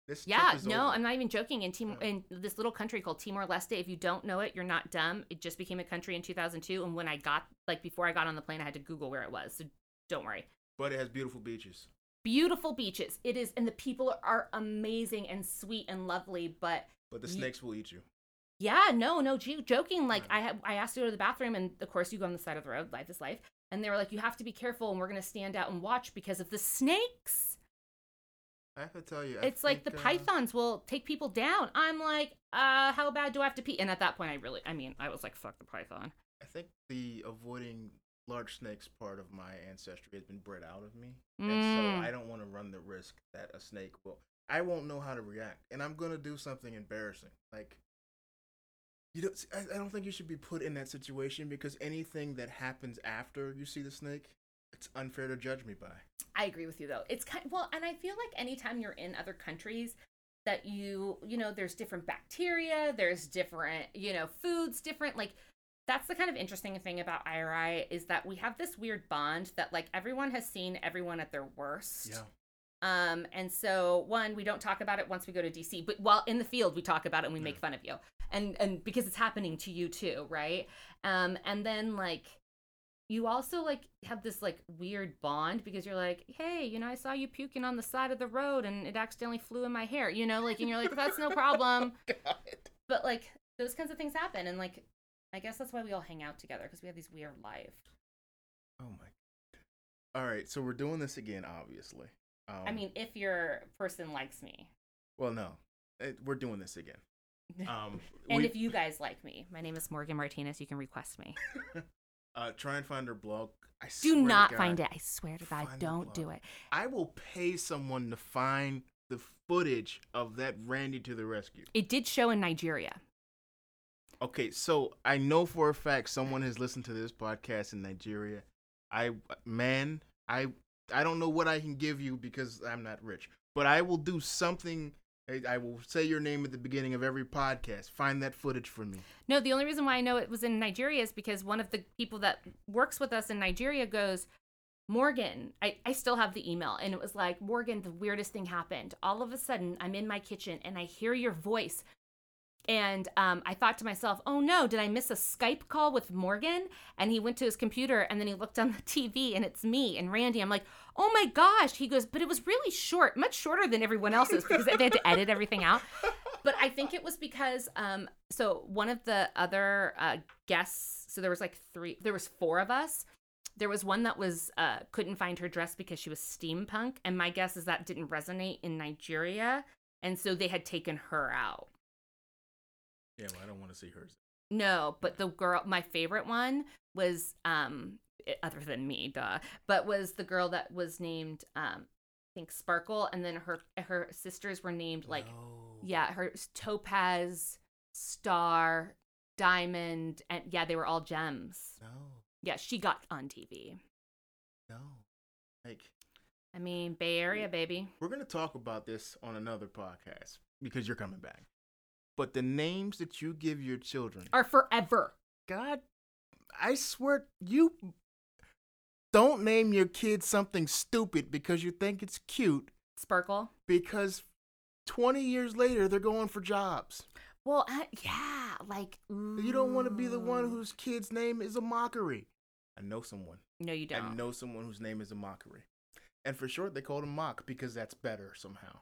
This Yeah, no. I'm not even joking. In Timor, Yeah. in this little country called Timor Leste, if you don't know it, you're not dumb. It just became a country in 2002, and when I got like before I got on the plane, I had to Google where it was. So don't worry. But it has beautiful beaches. Beautiful beaches. It is, and the people are amazing and sweet and lovely. But But the snakes will eat you. yeah, no, no, jo- joking. Like. I have, I asked to go to the bathroom, and of course you go on the side of the road. Life is life. And they were like, you have to be careful, and we're gonna stand out and watch because of the snakes. I have to tell you, I it's like the think, uh, pythons will take people down. I'm like, uh, how bad do I have to pee? And at that point, I really, I mean, I was like, fuck the python. I think the avoiding large snakes part of my ancestry has been bred out of me, and so Mm. I don't want to run the risk that a snake will. I won't know how to react, and I'm gonna do something embarrassing. Like, you don't. I, I don't think you should be put in that situation because anything that happens after you see the snake, it's unfair to judge me by. I agree with you though. It's kind well, and I feel like anytime you're in other countries that you, you know, there's different bacteria, there's different, you know, foods, different like that's the kind of interesting thing about IRI is that we have this weird bond that like everyone has seen everyone at their worst. Yeah. Um, and so one, we don't talk about it once we go to DC, but while in the field we talk about it and we make fun of you. And and because it's happening to you too, right? Um, and then like you also like have this like weird bond because you're like, hey, you know, I saw you puking on the side of the road and it accidentally flew in my hair, you know, like and you're like, that's no problem. [laughs] God. But like those kinds of things happen and like I guess that's why we all hang out together because we have these weird lives. Oh my. God. All right, so we're doing this again, obviously. Um, I mean, if your person likes me. well, no, it, we're doing this again. [laughs] Um, And we- if you guys like me, my name is Morgan Martinez. You can request me. [laughs] uh, try and find her blog. I Do swear to not God, find it. I swear to God, don't do it. I will pay someone to find the footage of that Randy to the rescue. It did show in Nigeria. Okay, so I know for a fact someone has listened to this podcast in Nigeria. I man, I I don't know what I can give you because I'm not rich, but I will do something. I, will say your name at the beginning of every podcast. Find that footage for me. No, the only reason why I know it was in Nigeria is because one of the people that works with us in Nigeria goes, Morgan, I, I still have the email. And it was like, Morgan, the weirdest thing happened. All of a sudden, I'm in my kitchen and I hear your voice. And um, I thought to myself, oh no, did I miss a Skype call with Morgan? And he went to his computer and then he looked on the [laughs] TV and it's me and Randy. I'm like, oh my gosh. He goes, but it was really short, much shorter than everyone else's because they had to edit everything out but I think it was because um so one of the other uh guests so there was like three there was four of us. There was one that was uh couldn't find her dress because she was steampunk and my guess is that didn't resonate in Nigeria and so they had taken her out. Yeah, well, I don't want to see hers. No, but the girl my favorite one was um other than me, duh, but was the girl that was named um I think Sparkle and then her her sisters were named like No. yeah, her topaz, star, diamond, and yeah, they were all gems. No. Yeah, she got on TV. No. Like I mean, Bay Area, baby. we're gonna talk about this on another podcast because you're coming back. But the names that you give your children, Are forever. God, I swear you don't name your kid something stupid because you think it's cute. Sparkle. Because 20 years later, they're going for jobs. Well, uh, yeah, like You don't want to be the one whose kid's name is a mockery. I know someone. No, you don't. I know someone whose name is a mockery. And for short, they called him Mock because that's better somehow.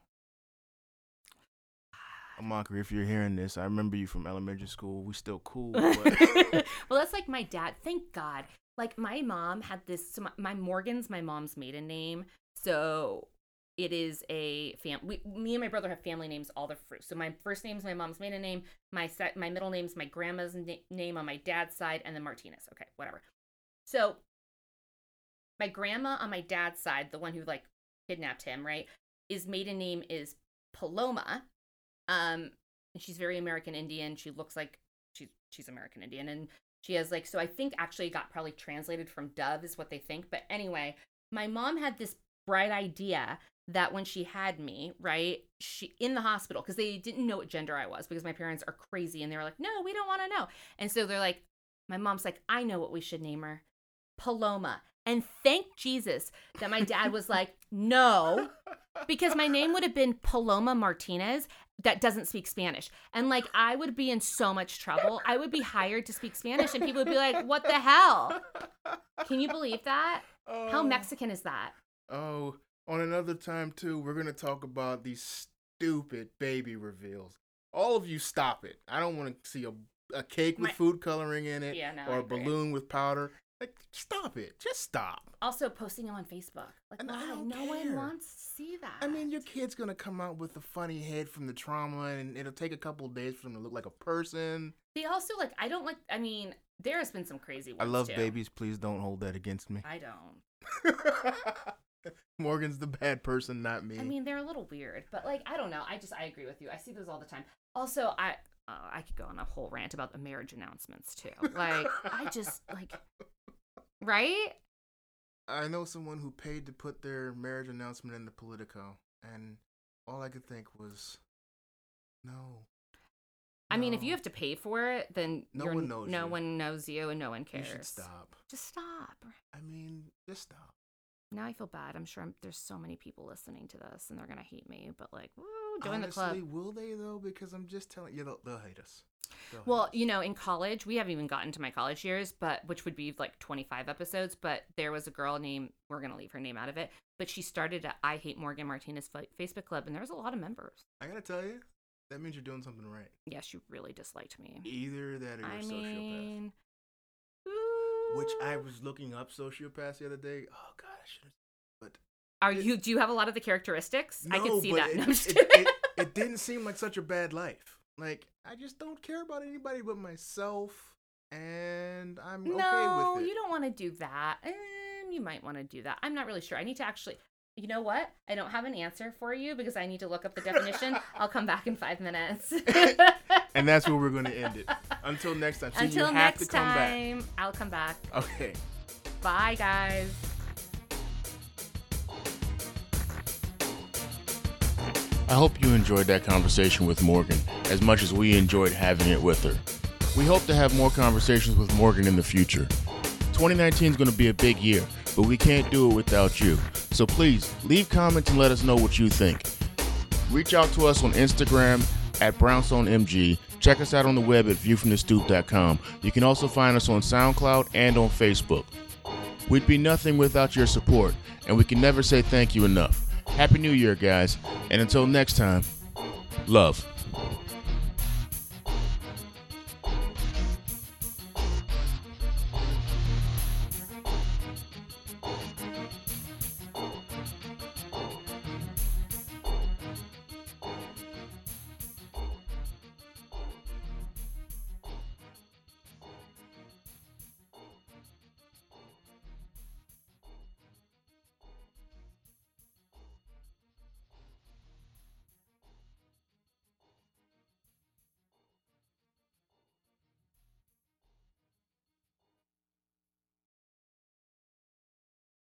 A mockery, if you're hearing this, I remember you from elementary school. We still cool, [laughs] but [laughs] well, that's like my dad. Thank God. Like my mom had this. So my, my Morgan's my mom's maiden name. So it is a fam. We, me and my brother have family names all the fruit. So my first name's my mom's maiden name. My set, my middle name's my grandma's na- name on my dad's side, and then Martinez. Okay, whatever. So my grandma on my dad's side, the one who like kidnapped him, right? His maiden name is Paloma. Um, and she's very American Indian. She looks like she's she's American Indian, and she has like so. I think actually got probably translated from Dove is what they think. But anyway, my mom had this bright idea that when she had me, right, she in the hospital because they didn't know what gender I was because my parents are crazy and they were like, no, we don't want to know. And so they're like, my mom's like, I know what we should name her, Paloma. And thank Jesus that my dad was like, no, because my name would have been Paloma Martinez that doesn't speak Spanish. And like, I would be in so much trouble. I would be hired to speak Spanish, and people would be like, what the hell? Can you believe that? How Oh. Mexican is that? Oh, on another time too, we're gonna talk about these stupid baby reveals. All of you, stop it! I don't want to see a a cake with My- food coloring in it Yeah, no, or I a agree. balloon with powder. Like, stop it! Just stop. Also, posting them on Facebook. Like, And I why? No one wants to see that. I mean, your kid's gonna come out with a funny head from the trauma, and it'll take a couple of days for them to look like a person. they also like. I don't like. I mean, there has been some crazy I love too. babies. Please don't hold that against me. I don't. [laughs] Morgan's the bad person, not me. I mean, they're a little weird, but like, I don't know. I just, I agree with you. I see those all the time. Also, I, uh, I could go on a whole rant about the marriage announcements too. Like, I just like, right? I know someone who paid to put their marriage announcement in the Politico, and all I could think was, no. I mean, if you have to pay for it, then No one knows no you. one knows you, and no one cares. You should stop. Just stop. I mean, just stop. Now I feel bad. I'm sure I'm, there's so many people listening to this, and they're gonna hate me. But like, woo, join the club. Will they though? Because I'm just telling you, they'll, they'll hate us. They'll hate Well, us. you know, in college, we haven't even gotten to my college years, but which would be like 25 episodes. But there was a girl named, we're going to leave her name out of it, but she started a I Hate Morgan Martinez Facebook club, and there was a lot of members. I gotta tell you, that means you're doing something right. Yes, you really disliked me. Either that or you're I a sociopath. mean, Which I was looking up sociopaths the other day. Oh God, I should have. Are you, do you have a lot of the characteristics? I can see that. [laughs] It, No, it, it, it didn't seem like such a bad life. Like I just don't care about anybody but myself, and I'm no, okay with it. you don't want to do that. Um, you might want to do that. I'm not really sure. I need to actually. You know what? I don't have an answer for you because I need to look up the definition. [laughs] I'll come back in five minutes. [laughs] and that's where we're going to end it. Until next time. So Until you have next to come time, I'll come back. back. Okay. Bye, guys. I hope you enjoyed that conversation with Morgan as much as we enjoyed having it with her. We hope to have more conversations with Morgan in the future. 2019 is going to be a big year, but we can't do it without you. So please leave comments and let us know what you think. Reach out to us on Instagram at BrownstoneMG. Check us out on the web at viewfromthestoop.com. You can also find us on SoundCloud and on Facebook. We'd be nothing without your support, and we can never say thank you enough. Happy New Year, guys, and until next time, love.